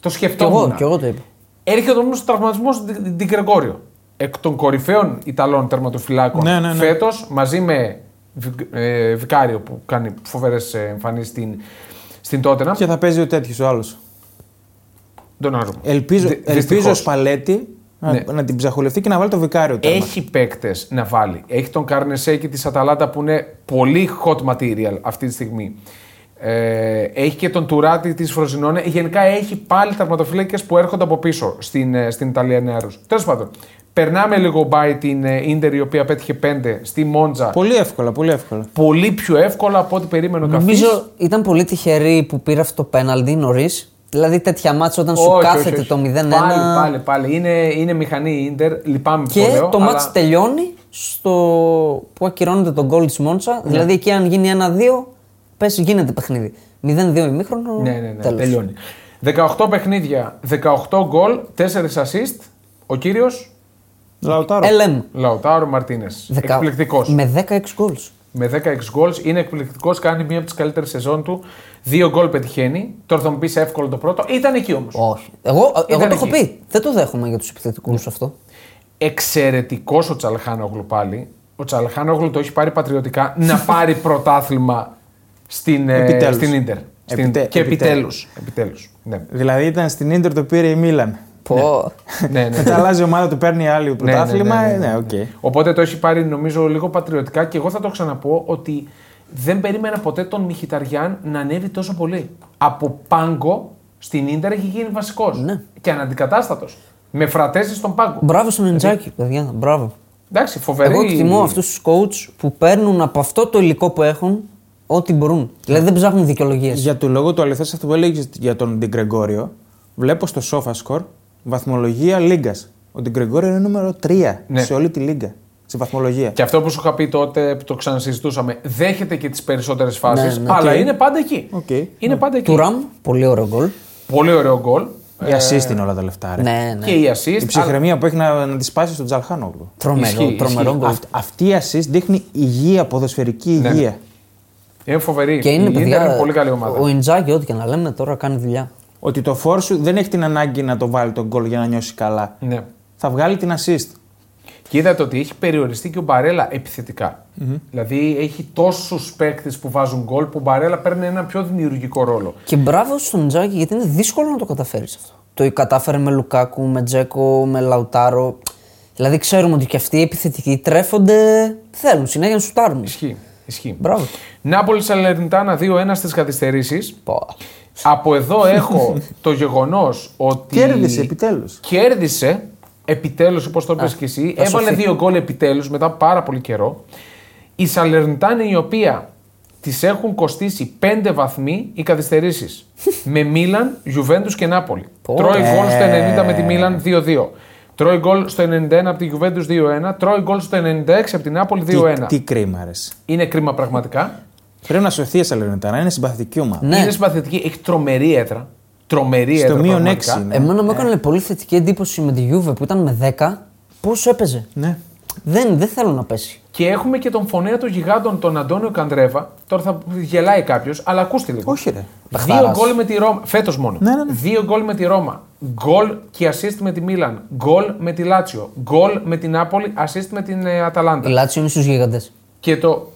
Το Κι σκεφτόμουν. εγώ, κι εγώ το είπα. Έρχεται όμω ο τραυματισμός Ντιγκρεγόριο. Εκ των κορυφαίων Ιταλών τερματοφυλάκων Ναι, ναι, ναι. φέτος, μαζί με Βι- ε, Βικάριο που κάνει φοβερές εμφανίσεις στην, στην Τότενα. Και θα παίζει ο τέτοιος ο άλλος. Τον άρουμε. Ελπίζω, Δυ- ελπίζω δυστυχώς. ο Σπαλέτη να, Ναι. να την ψαχολευτεί και να βάλει το Βικάριο τέρμα. Έχει παίκτες να βάλει. Έχει τον Καρνεσέκη της Αταλάντα που είναι πολύ hot material αυτή τη στιγμή. Ε, έχει και τον Τουράτη της Φροζινόνε. Γενικά έχει πάλι τερματοφύλακε που έρχονται από πίσω στην, ε, στην Ιταλία νεαρούς. Τέλος πάντων, περνάμε λίγο by την ε, Ίντερ η οποία πέτυχε 5 στη Μόντζα. Πολύ εύκολα, πολύ εύκολα. Πολύ πιο εύκολα από ό,τι περίμενε ο καθής. Νομίζω ήταν πολύ τυχερή που πήρε αυτό το πέναλτι νωρίς. Δηλαδή τέτοια μάτσα όταν σου Όχι, όχι, κάθεται όχι. το 0-1. Πάλι, πάλι, πάλι. Είναι, είναι μηχανή η Ίντερ. Λυπάμαι που Και το λέω. το αλλά... μάτς τελειώνει στο που ακυρώνεται τον γκολ της Μόντσα. Ναι. Δηλαδή εκεί αν γίνει 1-2, πες γίνεται παιχνίδι. 0-2 ημίχρονο. Ναι, ναι, ναι. τέλος. Τελειώνει. 18 παιχνίδια, 18 γκολ, 4 assist. Ο κύριος Λαουτάρο. LM. Λαουτάρο Μαρτίνες. Δεκα- Εκπληκτικός. Με 16 γκολ. Με 16 γκολ είναι εκπληκτικός. Κάνει μία από τις καλύτερες σεζόν του. Δύο γκολ πετυχαίνει. Τώρα θα μου πεις εύκολο το πρώτο. Ήταν εκεί όμως. Όχι. Εγώ, εγώ Ήταν το έχω εκεί. πει. Δεν το δέχομαι για τους επιθετικούς αυτό. Εξαιρετικός ο Τσαλχάνογλου πάλι. Ο Τσαλχάνογλου το έχει πάρει πατριωτικά να πάρει πρωτάθλημα στην, ε, Επιτέλους. στην Ίντερ. Στην- Επιτε- και επιτέλους. επιτέλους. Επιτέλους. Ναι. Δηλαδή ήταν στην Ίντερ το πήρε η Μίλαν. Πω. ναι, ναι. Μετά αλλάζει η ομάδα του, παίρνει άλλη πρωτάθλημα. Ναι, ναι, ναι, ναι, Ναι, ναι. οκ. Οπότε το έχει πάρει νομίζω λίγο πατριωτικά και εγώ θα το ξαναπώ ότι δεν περίμενα ποτέ τον Μχιταριάν να ανέβει τόσο πολύ. Από πάγκο στην Ίντερ έχει γίνει βασικός Ναι. και αναντικατάστατος. Με Φρατέζι στον πάγκο. Μπράβο στον Ιντζάγκι, παιδιά. Μπράβο. Εντάξει, φοβερή. Εγώ εκτιμώ αυτούς τους coach που παίρνουν από αυτό το υλικό που έχουν ό,τι μπορούν. Δηλαδή δεν ψάχνουν δικαιολογίες. Για το λόγο του αληθές αυτό που έλεγες για τον Ντι Γκρεγκόριο, βλέπω στο SofaScore βαθμολογία Λίγκας. Ο Ντι Γκρεγκόριο είναι νούμερο 3 Ναι. σε όλη τη Λίγκα. Σε βαθμολογία. Και αυτό που σου είχα πει τότε που το ξανασυζητούσαμε, δέχεται και τις περισσότερες φάσεις, Ναι, ναι, αλλά οκ. είναι πάντα εκεί. Οκ. Είναι πάντα εκεί. Τουράμ, πολύ ωραίο γκολ. Πολύ ωραίο γκολ. Η assist είναι όλα τα λεφτά. Ρε. Ναι, ναι. Και η assist. Η ψυχραιμία που έχει να, να τη σπάσει στον Τζαλχάνογλου. Τρομερό, Ισχύει, τρομερό ισχύει. γκολ. Αυτ- αυτή η assist δείχνει υγεία, ποδοσφαιρική Ναι. υγεία. Είναι φοβερή. Και είναι, η Ίντερ παιδιά, είναι πολύ καλή ομάδα. ο Ιντζάκη, ό,τι και να λέμε, τώρα κάνει δουλειά. Ότι το φόρ σου δεν έχει την ανάγκη να το βάλει τον γκολ για να νιώσει καλά. Ναι. Θα βγάλει την assist. Και είδατε ότι έχει περιοριστεί και ο Μπαρέλα επιθετικά. Δηλαδή έχει τόσους παίκτες που βάζουν γκολ που ο Μπαρέλα παίρνει ένα πιο δημιουργικό ρόλο. Και μπράβο στον Ιντζάκη γιατί είναι δύσκολο να το καταφέρεις αυτό. Το κατάφερε με Λουκάκου, με Τζέκο, με Λαουτάρο. Δηλαδή ξέρουμε ότι και αυτοί οι επιθετικοί τρέφονται. Θέλουν συνέχεια να σουτάρουν. Ισχύει. Ισχύει. Μπράβο. Νάπολη Σαλερνιτάνα 2-1 στις καθυστερήσεις. Πω. Από εδώ έχω το γεγονός ότι. Κέρδισε επιτέλους. Κέρδισε επιτέλους, όπως το είπες και εσύ. τα Έβαλε σοφή. δύο γκολ επιτέλους μετά από πάρα πολύ καιρό. Η Σαλερνιτάνα η οποία τη έχουν κοστίσει 5 βαθμοί οι καθυστερήσεις. με Μίλαν, Γιουβέντους και Νάπολη. Πω. Τρώει γκολ στο Ε. 90 με τη Μίλαν 2-2. Τρώει γκολ στο 91 από τη Γιουβέντους 2-1. Τρώει γκολ στο 96 από την Νάπολη 2-1. Τι, τι κρίμα, ρε. Είναι κρίμα πραγματικά. Πρέπει να σωθεί η Σαλερνιτάνα, είναι συμπαθητική ομάδα. Ναι. Είναι συμπαθητική, έχει τρομερή έδρα. Τρομερή Στο έδρα. μείον πραγματικά. 6 είναι. Εμένα μου έκανε πολύ θετική εντύπωση με τη Juve που ήταν με 10. Πόσο έπαιζε; Ναι. Δεν, δεν θέλω να πέσει. Και έχουμε και τον φωνέα των γιγάντων, τον Αντώνιο Καντρέβα. Τώρα θα γελάει κάποιος, αλλά ακούστε λίγο. Όχι, ρε. Δύο Παχταράς. γκολ με τη Ρώμα. Φέτος μόνο. Ναι, ναι, ναι. Δύο γκολ με τη Ρώμα. Γκολ και assist με τη Μίλαν. Γκολ με τη Λάτσιο. Γκολ με την Νάπολη. Assist με την ε, Η Αταλάντα. Λάτσιο είναι στους γίγαντες. Και το.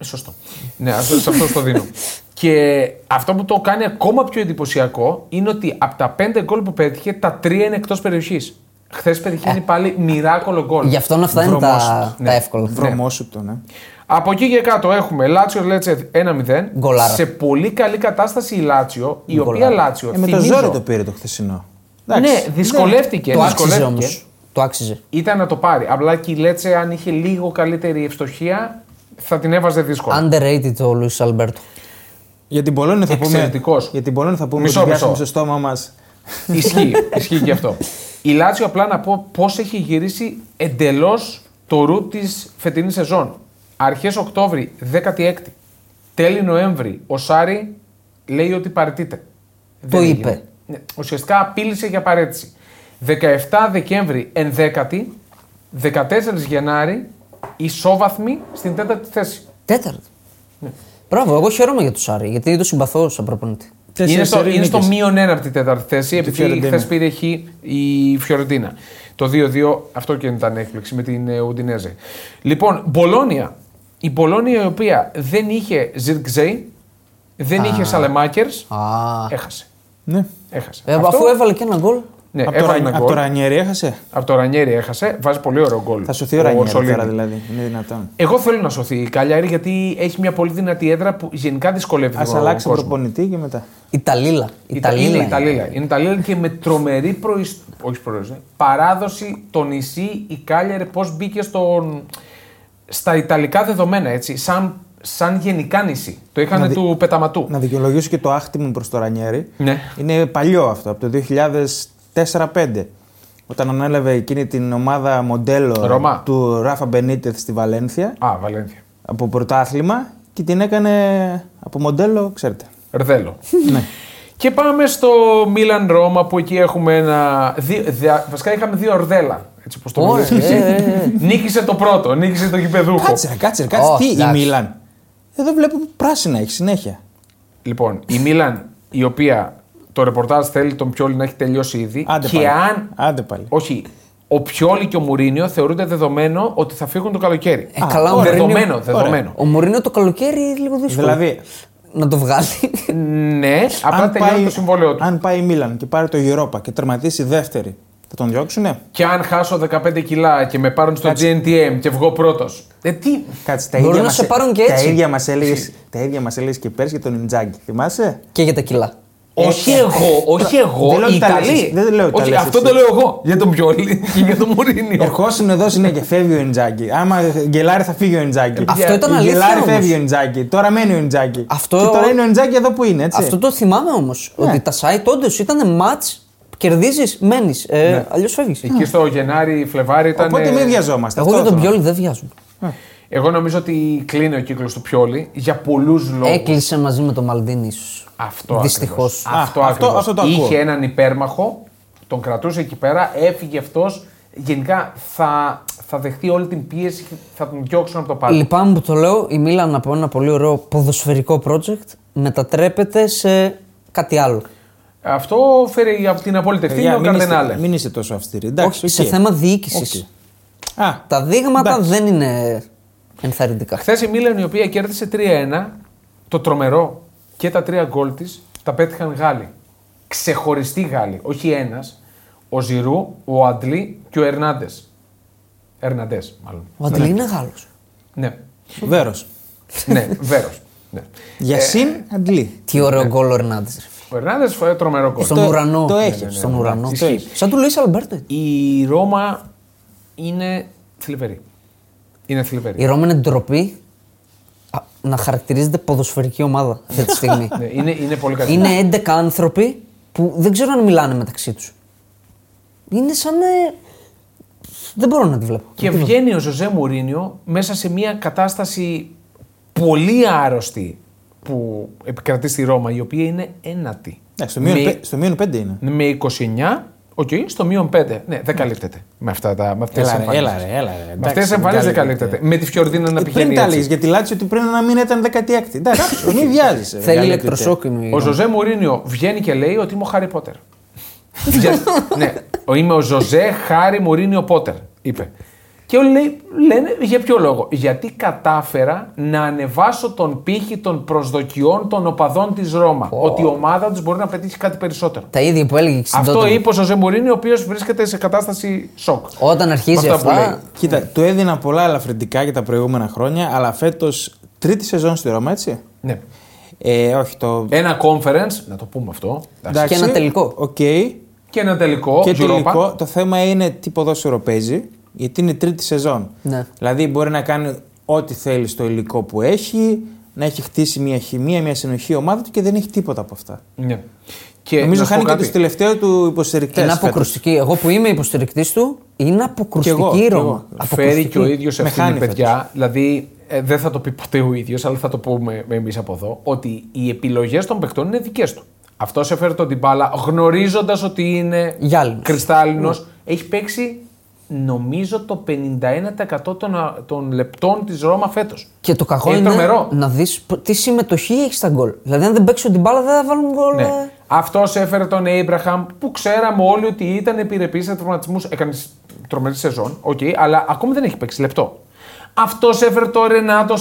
Σωστό. ναι, αυτό, σε αυτό το δίνω. και αυτό που το κάνει ακόμα πιο εντυπωσιακό είναι ότι από τα πέντε γκολ που πέτυχε, τα τρία είναι εκτός περιοχής. Χθες πετυχαίνει πάλι μοιράκολο γκολ. Γι' αυτό αυτά είναι τα, Βρωμόσουτο. τα εύκολα. Βρωμόσουτο, ναι. Από εκεί και κάτω έχουμε Λάτσιο Λέτσε 1-0. Γκολάρα. Σε πολύ καλή κατάσταση η Λάτσιο, η οποία Γκολάρα. Λάτσιο. Ε, με το θυμίζω- ζόρι το πήρε το χθεσινό. Ναι, δυσκολεύτηκε. Το άξιζε δυσκολεύτηκε. όμως. Το άξιζε. Ήταν να το πάρει. Απλά και η Λέτσε, αν είχε λίγο καλύτερη ευστοχία, θα την έβαζε δύσκολα. Underrated ο Λουίς Αλμπέρτο. Για την Πολώνια θα πούμε. Εξαιρετικός. Για την Πολώνια θα πούμε Μισό, ότι πιάσαμε μισό. στο στόμα μας. Ισχύει, ισχύει και αυτό. Η Λάτσιο, απλά να πω πώς έχει γυρίσει εντελώς το ρου της φετινής σεζόν. Αρχές Οκτώβρη, 16η. Τέλη Νοέμβρη, ο Σάρι λέει ότι παραιτείται. Το Δεν είπε. έγινε. Ναι, ουσιαστικά απείλησε για παρέτηση. 17 Δεκέμβρη, 11η. 14 Γενάρη, ισόβαθμη στην τέταρτη θέση. Τέταρτο. Ναι. Μπράβο, εγώ χαίρομαι για το Σάρι γιατί το συμπαθώ σαν προπονητή. Είναι στο, είναι στο μείον ένα από την τέταρτη θέση, επειδή Φιωρεντίνα. χθε πήρε χ η Φιωρεντίνα. Το 2-2, αυτό και ήταν έκπληξη με την ε, Ουντινέζε. Λοιπόν, Μπολόνια. Η Μπολόνια η οποία δεν είχε Ζιρκζέι, δεν είχε Σαλεμάκερ, Α. έχασε. Ναι. έχασε. Ε, Αυτό- Αφού έβαλε και ένα γκολ. Ναι, από, το, έβαλε Ρα- ένα από το γκολ. Ρανιέρι έχασε; Από το Ρανιέρι έχασε, βάζει πολύ ωραίο γκολ. Θα σωθεί ο Ρανιέρι Σολίνι. τώρα δηλαδή. Είναι δυνατόν. Εγώ θέλω να σωθεί η Καλιάρη γιατί έχει μια πολύ δυνατή έδρα που γενικά δυσκολεύει Α τον αλλάξει κόσμος. προπονητή και μετά. Η Ταλίλα. Η Η τα- Ταλίλα. είναι η Ταλίλα. Είναι η Ταλίλα και με τρομερή προϊς... όχι προϊς... παράδοση το νησί η Κάλιαρε πώς μπήκε στον... στα ιταλικά δεδομένα έτσι, σαν, σαν γενικά νησί. Το είχαν Να δι- του πεταματού. Να δικαιολογήσω και το άχτη μου προς το Ρανιέρι. Ναι. Είναι παλιό αυτό, από το 2004-5. Όταν ανέλαβε εκείνη την ομάδα μοντέλο Ρωμά. του Ράφα Μπενίτεθ στη Βαλένθια Α, Βαλένθια. από πρωτάθλημα και την έκανε από μοντέλο, ξέρετε. Ρδέλο. ναι. Και πάμε στο Μίλαν Ρώμα που εκεί έχουμε ένα. Δύο, δια- βασικά είχαμε δύο ορδέλα. Έτσι όπως το Ωραία, μιλήσεις. ε, ε, ε. Νίκησε το πρώτο, νίκησε το γηπεδούχο. Κάτσε, ρε, κάτσε, ρε, κάτσε. Ω, Τι η εντάξει. Μίλαν. Εδώ βλέπω πράσινα έχει συνέχεια. Λοιπόν, η Μίλαν η οποία το ρεπορτάζ θέλει τον Πιόλι να έχει τελειώσει ήδη. Άντε και πάλι. αν. Άντε πάλι. Όχι. Ο Πιόλι και ο Μουρίνιο θεωρούνται δεδομένο ότι θα φύγουν το καλοκαίρι. Ε, καλά, ο δεδομένο, Μουρίνιο- δεδομένο. Ο Μουρίνο το καλοκαίρι είναι λίγο δύσκολο. Δηλαδή, Να το βγάλει. Ναι, απλά τελειώνει το συμβόλαιο του. αν πάει η Μίλαν και πάρει το Europa και τερματίσει δεύτερη, θα τον διώξουνε; Και αν χάσω 15 κιλά και με πάρουν στο Κάτσε. GNTM και βγω πρώτος. Ε, τι. Κάτσε, τα Μπορούν ίδια να μας, σε πάρουν και Τα έτσι. ίδια μας έλεγε τα ίδια μας έλεγες και πέρσι για τον Ιντζάγκη. Θυμάσαι; και για τα κιλά. Όχι εγώ, όχι εγώ. Δεν λέω οι ότι τα λες Ιταλοί. εσύ, δεν λέω ότι τα Όχι, λες αυτό εσύ. το λέω εγώ. Για τον Πιόλι και για τον Μουρίνιο. Ερχόσουν εδώ συνέχεια, φεύγει ο Ιντζάγκη. Άμα γκελάρει θα φύγει ο Ιντζάγκη. Αυτό ήταν αλήθεια Γκελάρει όμως. φεύγει ο Ιντζάγκη. Τώρα μένει ο Ιντζάγκη. Αυτό- Και τώρα είναι ο Ιντζάγκη εδώ που είναι, έτσι. Αυτό το θυμάμαι όμως. Ναι. Ότι τα site όντως ήταν match, κερδίζεις, μένεις. Ε, Ναι. Αλλιώς φεύγεις. Εκεί στο Γενάρη, Φλεβάρι ήταν. Οπότε μην βιαζόμαστε. Εγώ Αυτό για τον θέλω. Πιόλι δεν βιάζομαι. Εγώ νομίζω ότι κλείνει ο κύκλος του Πιόλι για πολλούς λόγους. Έκλεισε μαζί με τον Μαλντίνη, ίσως. Αυτό Δυστυχώς. ακριβώς. Α, Αυτό, αυτό- ακριβώς. αυτό το ακούω. Είχε έναν υπέρμαχο, τον κρατούσε εκεί πέρα, έφυγε αυτός. Γενικά θα, θα δεχτεί όλη την πίεση και θα τον διώξουν από το πάρκο. Λυπάμαι που το λέω. Η Μίλαν από ένα πολύ ωραίο ποδοσφαιρικό project μετατρέπεται σε κάτι άλλο. Αυτό φέρει την απόλυτη ευθύνη Παιδιά, ο μην, είστε, Καρδενάλε. μην είστε τόσο αυστηροί. Εντάξει, Όχι, οκ. σε θέμα διοίκησης. Οκ. Α, Τα δείγματα εντάξει. δεν είναι ενθαρρυντικά. Χθες η Μίλαν η οποία κέρδισε 3-1, το τρομερό και τα τρία γκολ της τα πέτυχαν Γάλλοι. Ξεχωριστοί Γάλλοι, όχι ένας. Ο Ζιρού, ο Αντλί και ο Ερνάντες. Ερναντέ, μάλλον. Ο Αντλί είναι Γάλλος. Ναι, Βέρος. ναι, βέρος. Ναι. Για συν αντλή. Τι ωραίο γκολ ο Ερνάντες. Ο Ερνάντες φάει τρομερό γκολ. Στον Το- ουρανό. το έχει. Ναι, ναι, Στον ναι, ουρανό. ναι. Ισχύει. Σαν του Λουίς Αλμπέρτο. Η Ρώμα είναι θλιβερή. Είναι θλιβερή. Η Ρώμα είναι ντροπή α, να χαρακτηρίζεται ποδοσφαιρική ομάδα αυτή τη στιγμή. Ναι, είναι, είναι πολύ καλή. είναι 11 άνθρωποι που δεν ξέρω αν μιλάνε μεταξύ τους. Είναι σαν. ε, Δεν μπορώ να τη βλέπω. Και βγαίνει ο Ζωζέ Μουρίνιο μέσα σε μια κατάσταση πολύ άρρωστη που επικρατεί στη Ρώμα, η οποία είναι ένατη. Εντάξει, στο μείον Με- πέ- στο μείον 5 είναι. με 29, Οκ, στο μείον 5. Ναι, δεν καλύπτεται με, αυτά τα, με αυτές τις Έλα, ρε, εμφανίσεις. έλα, ρε, έλα, ρε. Με Εντάξει, αυτές τις δεν εμφανίσεις δεν καλύπτεται. καλύπτεται. Με τη Φιορεντίνα να Ε, πηγαίνει. Πριν τα έλεγε έτσι. για τη Λάτσιο ότι πριν ένα μήνα ήταν 16η. Εντάξει, μην βιάζεσαι. Θέλει καλύπτεται. ηλεκτροσόκ. Ο Ζωζέ Μουρίνιο βγαίνει και λέει ότι είμαι ο Χάρι Πότερ. Για- ναι, ο- είμαι ο Ζωζέ Χάρι Μουρίνιο Πότερ, είπε. Και όλοι λέει, λένε για ποιο λόγο; Γιατί κατάφερα να ανεβάσω τον πύχη των προσδοκιών των οπαδών της Ρώμα. Ότι η ομάδα τους μπορεί να πετύχει κάτι περισσότερο. Τα ίδια που έλεγε και στην Αυτό Tottenham. είπε ο Ζωζέ Μουρίνιο, ο οποίος βρίσκεται σε κατάσταση σοκ. Όταν αρχίζει Με αυτά που λέει. αυτά. Κοίτα, του έδινα πολλά ελαφρυντικά για τα προηγούμενα χρόνια, αλλά φέτος τρίτη σεζόν στη Ρώμα, έτσι; Ναι. Ε, όχι το. Ένα conference, να το πούμε αυτό. εντάξει, Εντάξει, ένα τελικό. Οκ. Και ένα τελικό. Και Europa. τελικό. Το θέμα είναι τι ποδόσφαιρο παίζει, γιατί είναι τρίτη σεζόν. Ναι. Δηλαδή μπορεί να κάνει ό,τι θέλει στο υλικό που έχει, να έχει χτίσει μια χημεία, μια συνοχή η ομάδα του και δεν έχει τίποτα από αυτά. Ναι. Και Νομίζω να σου πω χάνει και κάτι. τους τελευταίους του υποστηρικτές. Είναι αποκρουστική. Εγώ που είμαι υποστηρικτής του, είναι αποκρουστική Κι εγώ, η κι Ρώμα. εγώ. Φέρει Αποκρουστική. και ο ίδιος Με ευθύνη, χάνει παιδιά. Δηλαδή, ε, δεν θα το πει ποτέ ο ίδιος, αλλά θα το πούμε εμείς από εδώ. Ότι οι επιλογές των παιχτών είναι δικές του. Αυτό έφερε τον Τιμπάλα γνωρίζοντας ότι είναι Γυάλινος. κρυστάλλινος. Ναι. Έχει παίξει νομίζω το 51% των, α- των λεπτών της Ρώμα φέτος. Και το κακό Είναι είναι, τρομερό. να δεις τι συμμετοχή έχει στα γκολ. Δηλαδή, αν δεν παίξει την μπάλα, δεν θα βάλουν γκολ. Ναι. ε. Αυτός έφερε τον Έιμπραχαμ που ξέραμε όλοι ότι ήταν επιρρεπής σε τραυματισμούς. Έκανε τρομερή σεζόν, οκ, αλλά ακόμη δεν έχει παίξει λεπτό. Αυτός έφερε τον Ρενάτο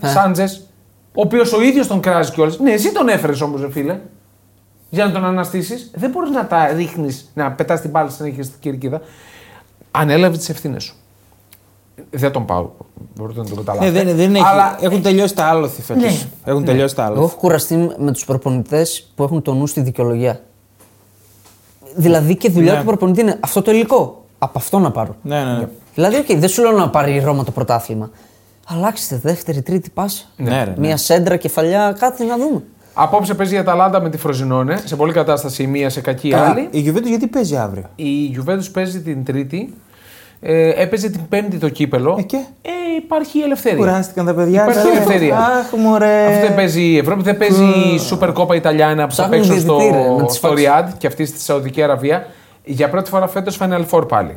Ε. Σάντζες, ο οποίος ο ίδιος τον κράζει κιόλας. Ναι, εσύ τον έφερες όμως, φίλε. Για να τον αναστήσεις. Δεν μπορείς να τα ρίχνεις, να πετάς την μπάλα συνέχεια στην κερκίδα. Ανάλαβε τις ευθύνες σου. Δεν τον πάω. Μπορείτε να το Ε, καταλάβετε. δεν, δεν έχει. Αλλά Έχουν τελειώσει τα άλλοθι φέτος. Ναι. Έχουν τελειώσει τα Εγώ άλλοθι. έχω κουραστεί με τους προπονητές που έχουν το νου στη δικαιολογία. Δηλαδή και δουλειά Ναι. του προπονητή είναι αυτό το υλικό. Από αυτό να πάρω. Ναι, ναι. ναι. Δηλαδή, οκ, δεν σου λέω να πάρει η Ρώμα το πρωτάθλημα. Αλλάξτε δεύτερη, τρίτη πάσα. Ναι, ρε, ναι. Μία σέντρα, κεφαλιά, κάτι να δούμε. απόψε παίζει η Αταλάντα με τη Φροζινόνε. Σε πολλή κατάσταση η μία, σε κακή η Καλά, άλλη. Η Juventus γιατί παίζει αύριο; Η Juventus παίζει την Τρίτη. Ε, έπαιζε την Πέμπτη το κύπελο. Ε, και; Ε, υπάρχει ελευθερία. Κουράστηκαν τα παιδιά. Υπάρχει τώρα. ελευθερία. Αχ, μωρέ. Αυτό δεν παίζει η Ευρώπη, δεν παίζει η Supercoppa Italiana που θα Ψάχνουν παίξουν στο, διαιτητή, ρε, να τις στο σφάξει. Ριάντ και αυτή στη Σαουδική Αραβία. Για πρώτη φορά φέτος Final Four πάλι.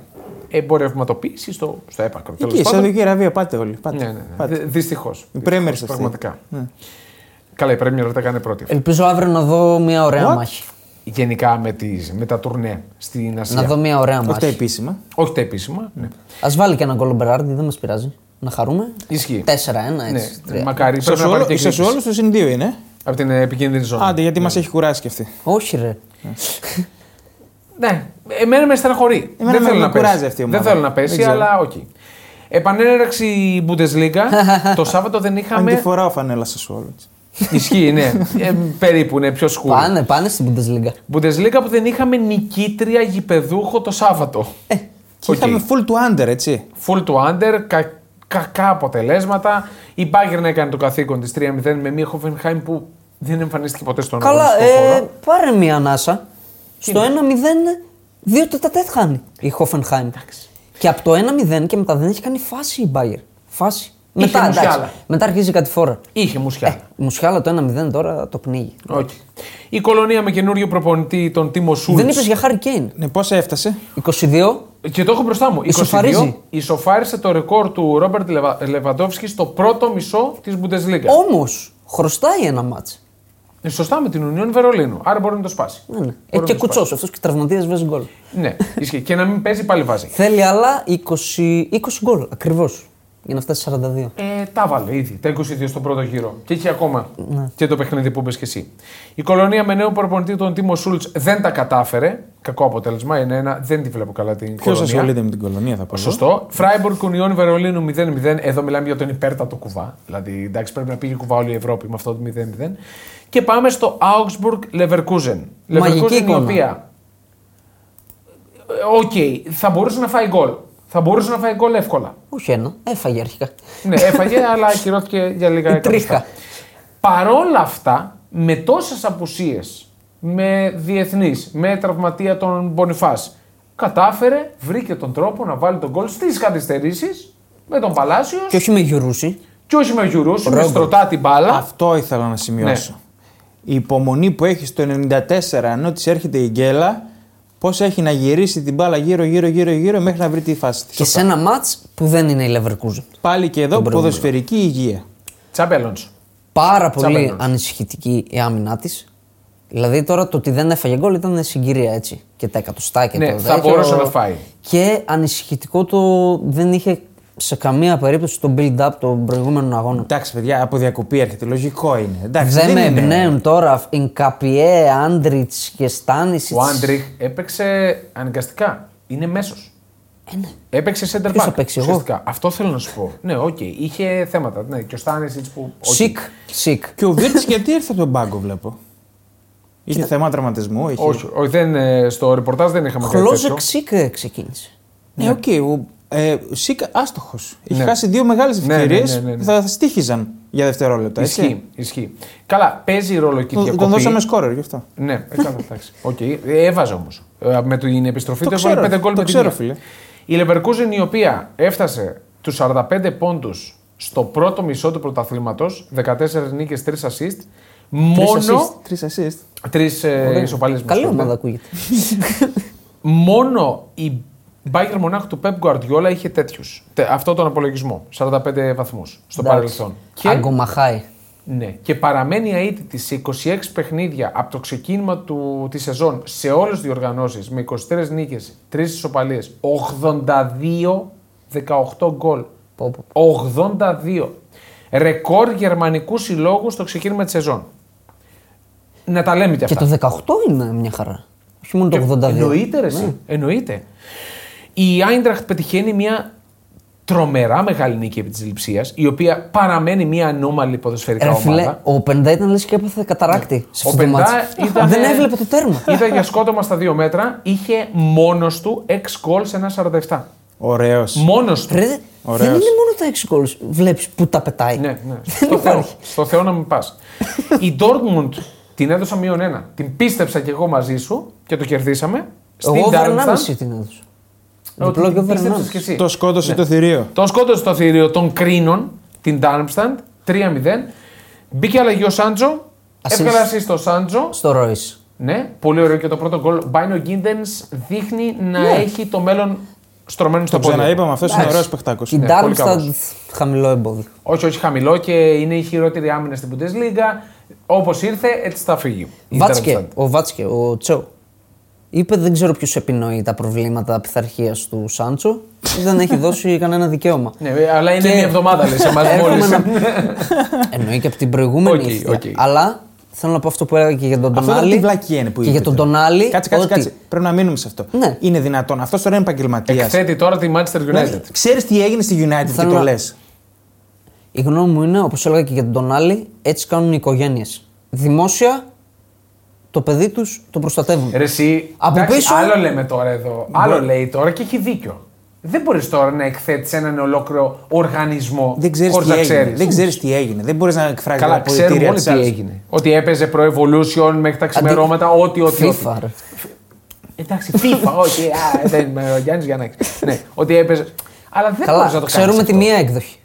Εμπορευματοποίηση στο, στο έπακρο. τέλος Εκεί, πάντων. Σαουδική Αραβία, πάτε όλοι. Πάτε. Ναι, ναι, ναι. Πάτε. Δυστυχώς. Η Premier σε αυτή. Πραγματικά. Ναι. Καλά, η Premier τα κάνει πρώτη. Ελπίζω αύριο να δω μια ωραία What? μάχη. Γενικά με, τις, με τα τουρνέ στην Ασία. Να δω μια ωραία Όχι τα μάχη. επίσημα. Όχι τα επίσημα. Ναι. Α βάλει και ένα γκολ ο Μπεράρντι, δεν μας πειράζει. Να χαρούμε. Ισχύει. 4-1, έτσι. Ναι, τρία. μακάρι. Πρέπει να πάρει και Η Σασουόλο εκδίκηση στο συν 2 είναι. από την επικίνδυνη ζώνη. Άντε, γιατί μας έχει κουράσει κι αυτή. Όχι, ρε. Ναι, εμένα με στεναχωρεί. Εμένα δεν με- θέλω με να κουράζει πέσει. αυτή η δεν ομάδα. θέλω να πέσει, Δεν ξέρω. αλλά οκ. Επανέναρξη η Bundesliga. το Σάββατο δεν Αν τη είχαμε. φοράω φανέλα Σασουόλο. Ισχύει, ναι. Ε, περίπου, ναι, πιο σκούρο. Πάνε, πάνε στην Bundesliga. Bundesliga που δεν είχαμε νικήτρια γηπεδούχο το Σάββατο. Και Οκ. είχαμε full to under, έτσι. Full to under, κα, κακά αποτελέσματα. Η Bayern έκανε το καθήκον της 3-0 με μια Hoffenheim που δεν εμφανίστηκε ποτέ στον Καλά, αγωνιστικό ε, χώρο. πάρε μια ανάσα. Στο 1-0, δύο τετατέτ χάνει η Hoffenheim. Και από το 1-0 και μετά δεν έχει κάνει φάση η Bayern. Φάση. Είχε μετά, εντάξει, μουσιάλα. μετά αρχίζει κάτι φορά. Είχε μουσιά. Ε, Μουσιάλα το 1-0 τώρα το πνίγει. Όχι. Η κολονία με καινούριο προπονητή, τον Τίμο Σούλτς. Δεν είπες για Χάρη Κέιν. Ναι, πώ έφτασε; 22. Και το έχω μπροστά μου. 22, Ισοφαρίζει. ισοφάρισε το ρεκόρ του Ρόμπερτ Λεβα... Λεβαντόφσκι στο πρώτο μισό της Bundesliga. Όμως χρωστάει ένα μάτς. Ε, Σωστά με την Ουνιόν Βερολίνου. Άρα μπορεί να το σπάσει. Ναι, ναι. Ε, Μπορεί και να το κουτσός αυτός και τραυματίας βάζει γκολ. σπάσει. Ναι, ισχύει. και να μην παίζει πάλι βάζει. Θέλει άλλα 20, 20 γκολ ακριβώς για να φτάσει 42. Ε, τα βάλε ήδη. Τα 22 στον πρώτο γύρο. Και έχει ακόμα Ναι. και το παιχνίδι που είπες και εσύ. Η κολονία με νέο προπονητή τον Τίμο Σούλτς δεν τα κατάφερε. Κακό αποτέλεσμα. Είναι ένα. Δεν τη βλέπω καλά την Ποιος κολονία. ασχολείται με την κολονία, θα πω. εγώ. Σωστό. Φράιμπουργκ Ουνιόν Βερολίνου 0-0. Εδώ μιλάμε για τον υπέρτατο κουβά. Δηλαδή, εντάξει, πρέπει να πήγε κουβά όλη η Ευρώπη με αυτό το 0-0. Και πάμε στο Augsburg Leverkusen. Μαγική Leverkusen η εικόνα. οποία. ε, Οκ, θα μπορούσε να φάει γκολ. Θα μπορούσε να φάει γκολ εύκολα. Όχι ένα, έφαγε αρχικά. Ναι, έφαγε, αλλά ακυρώθηκε για λίγα Η εκατοστά. τρίχα. Παρόλα αυτά, με τόσες απουσίες, με διεθνείς, με τραυματία των Μπονιφάς, κατάφερε, βρήκε τον τρόπο να βάλει τον γκολ στις καθυστερήσεις με τον Παλάσιος Και όχι με Γιουρούση. και όχι με Γιουρούς, με Ρογκο. στρωτά την μπάλα. Αυτό ήθελα να σημειώσω. Ναι. Η υπομονή που έχει στο 94 ενώ της έρχεται η γκέλα, Πώς έχει να γυρίσει την μπάλα γύρω, γύρω, γύρω, γύρω μέχρι να βρει τη φάση της. Και σε ένα μάτς που δεν είναι η Leverkusen. Πάλι και εδώ προηγούμενο. ποδοσφαιρική υγεία. Τσάμπι Αλόνσο. Πάρα πολύ Τσαμπέλος. ανησυχητική η άμυνά της. Δηλαδή τώρα το ότι δεν έφαγε γκολ ήταν συγκυρία έτσι. Και τα εκατοστά και Ναι, το θα τέτοιο. μπορούσε να φάει. Και ανησυχητικό το δεν είχε σε καμία περίπτωση το build-up των προηγούμενων αγώνων. Εντάξει, παιδιά, από διακοπή έρχεται. Λογικό είναι. Εντάξει, δεν με είναι- εμπνέουν τώρα Ινκαπιέ, Άντριχ και Στάνισιτς. Ο Άντριχ έπαιξε αναγκαστικά. Είναι μέσος. Ε, ναι. Έπαιξε center Ποιος back. θα παίξει, εγώ; ουσιαστικά. Αυτό θέλω να σου πω. Ναι, οκ. Είχε θέματα. Ναι, και ο Στάνισιτς που. οκ. Σικ. Σικ. Και ο Βίρτς γιατί ήρθε από τον πάγκο, βλέπω; Είχε θέμα τραυματισμού. Είχε... Όχι, όχι δεν, ε, στο ρεπορτάζ δεν είχαμε κάτι τέτοιο. Χλόζεκ Σικ ε, ξεκίνησε. Ναι, οκ. ο ε, Σικ άστοχος. Έχει Ναι. χάσει δύο μεγάλες Ναι, ναι, ευκαιρίες ναι, ναι, ναι. που θα, θα στοίχιζαν για δευτερόλεπτα. Έτσι. Ισχύει, ισχύει. Καλά, παίζει ρόλο και η Τον, διακοπή. τον δώσαμε σκόρερ γι' αυτό. Ναι, ε, καλά, εντάξει. Οκ. Ε, Έβαζε όμως. Με την επιστροφή Το του έβαλε ξέρω, 5 γκολ το με τη ξέρω, μία. φίλε. Η Leverkusen η οποία έφτασε τους 45 πόντους στο πρώτο μισό του πρωταθλήματος, 14 νίκες, 3 assist. Μόνο. Τρεις assist. Τρεις ε, ισοπαλίες Καλή ομάδα ακούγεται. Μόνο η Bayern Μονάχου του Pep Guardiola είχε τέτοιους. Αυτό τον απολογισμό. 45 βαθμούς στο παρελθόν. Και, Αγκομαχάι. ναι, και παραμένει αίτητη σε 26 παιχνίδια από το ξεκίνημα του, της σεζόν σε όλες τις διοργανώσεις με 23 νίκες, 3 ισοπαλίες, 82-18 γκολ. Πω, πω. 82. Ρεκόρ γερμανικούς συλλόγους στο ξεκίνημα της σεζόν. Να τα λέμε κι Και αυτά. το 18 είναι μια χαρά. Όχι μόνο το 82. Εννοείται, ρε, εσύ. Ναι. Εννοείται. Η Άιντραχτ πετυχαίνει μια τρομερά μεγάλη νίκη επί της Λιψία, η οποία παραμένει μια ανώμαλη ποδοσφαιρικά Ρε φίλε, ομάδα. ο Πεντά ήταν λες και έπαθε καταράκτη σε Ο αυτό το Πεντά μάτσο. ήταν- Δεν έβλεπε το τέρμα. Ήταν για σκότωμα στα δύο μέτρα, είχε μόνος του 6 γκολ σε ένα 47. Ωραίος. Μόνος του. Ρε, δεν Ωραίος. είναι μόνο τα 6 γκολ. Βλέπεις που τα πετάει. Ναι, ναι. Δεν Στο Θεό, υπάρχει. στο Θεό να μην πας. Η Dortmund την έδωσα μείον ένα. Την πίστεψα κι εγώ μαζί σου και το κερδίσαμε. Εγώ over Darmstadt. 1,5 την έδωσα. Ότι Διπλό και την over πίστεψες 1,5. κι εσύ. Το σκότωσε Ναι. το θηρίο. Τον σκότωσε το θηρίο των Κρίνων, την Darmstadt, 3-0. Μπήκε αλλαγή ο Σάντζο. Assist. Έβγαλε assist στο Σάντζο. Στο Ρόις. Ναι, πολύ ωραίο και το πρώτο γκολ. Μπάινο Γκίντενς δείχνει να έχει το μέλλον στρωμένο στο Το πόδι. ξαναείπαμε, αυτός είναι Εντάξει. ωραίος παιχτάκος. Την Ναι, πολύ Darmstadt καλός. χαμηλό εμπόδιο. Όχι, όχι χαμηλό και είναι η χειρότερη άμυνα στην Bundesliga. Όπως ήρθε, έτσι θα φύγει. ο Βάτσκε, Darmstadt. ο Βάτσκε, ο Τσό. Είπε δεν ξέρω ποιος επινοεί τα προβλήματα πειθαρχίας του Σάντσο. δεν έχει δώσει κανένα δικαίωμα. Ναι, αλλά είναι Και- μια εβδομάδα λε σε εμάς Έρχομαι μόλις. να- Εννοεί και από την προηγούμενη Οκ, ευθεία. οκ. Αλλά θέλω να πω αυτό που έλεγα και για τον Αυτό τώρα Τονάλι. τι βλακεία είναι που Και είπε για τον τώρα. Τονάλι. Κάτσε, κάτσε, ότι κάτσε. Πρέπει να μείνουμε σε αυτό. Ναι. Είναι δυνατόν. Αυτός τώρα είναι επαγγελματίας. Εκθέτει τώρα τη Manchester United. Ξέρεις τι έγινε στη United και Θέλω το να- λες; Η γνώμη μου είναι, όπως έλεγα και για τον Τονάλι, έτσι κάνουν οι οικογένειες. Δημόσια το παιδί τους το προστατεύουν. Ρε εσύ, Από εντάξει, πίσω- άλλο λέμε τώρα εδώ. Άλλο λέει τώρα και έχει δίκιο. Δεν μπορείς τώρα να εκθέτεις έναν ολόκληρο οργανισμό Δεν ξέρεις χωρίς τι να έγινε. ξέρεις. Δεν ξέρεις τι έγινε. Δεν μπορείς να εκφράσει Καλά, τα ξέρουμε αποδητήρια όλοι της τι άλλης. έγινε. Ότι έπαιζε Pro Evolution μέχρι τα ξημερώματα, ό,τι, ό,τι. ό,τι. FIFA, ρε. Εντάξει, FIFA, όχι. α, δεν είμαι ο Γιάννης Γιαννάκης. Ναι, ότι έπαιζε. Αλλά δεν μπορείς να Καλά, το ξέρουμε κάνεις τη αυτό. μία έκδοχη.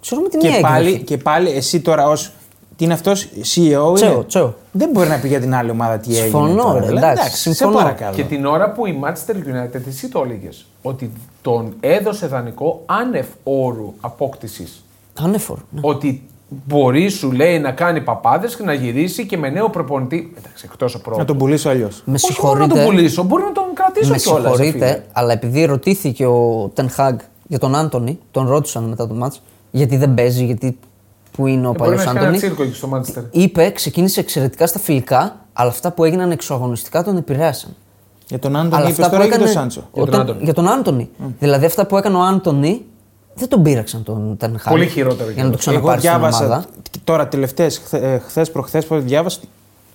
Ξέρουμε τη μία Και πάλι, έκδοχη. και πάλι εσύ τώρα ως. Τι είναι αυτός, CEO Τσέο, είναι; τσέο. Δεν μπορεί να πει για την άλλη ομάδα τι έγινε. Συμφωνώ, τώρα. ρε, Δηλαδή, εντάξει, σε συμφωνώ. παρακαλώ. Και την ώρα που η Manchester United, εσύ το έλεγες, ότι τον έδωσε δανεικό άνευ όρου απόκτησης. Ανέφορο. Ναι. Ότι μπορεί, σου λέει, να κάνει παπάδες και να γυρίσει και με νέο προπονητή. Εντάξει, εκτός ο Να πρώτο. τον πουλήσω αλλιώς. Με Όχι μόνο να τον συγχωρείτε. πουλήσω, μπορεί να τον κρατήσω Με κιόλας. συγχωρείτε, αλλά επειδή ρωτήθηκε ο Τεν Χag για τον Άντωνη, τον ρώτησαν μετά το μάτς, γιατί δεν παίζει, γιατί που είναι ο Ε, Μπορεί παλιό να έχει ένα Άντωνη. τσίρκο εκεί στο Manchester. Είπε, ξεκίνησε εξαιρετικά στα φιλικά, αλλά αυτά που έγιναν εξωαγωνιστικά τον επηρέασαν. Για τον Άντων αλλά είπες αυτά που τώρα ή για τον έκανε. Σάντσο; ο Για τον Τε- Άντωνη. Για τον Άντωνη. Δηλαδή αυτά που έκανε ο Άντονι δεν τον πείραξαν τον Τεν Χαγκ. Πολύ χειρότερο Για να το κιόλας. Εγώ ξαναπάρει στην διάβασα ομάδα. τώρα τελευταίες, χθες προχθές που διάβασα,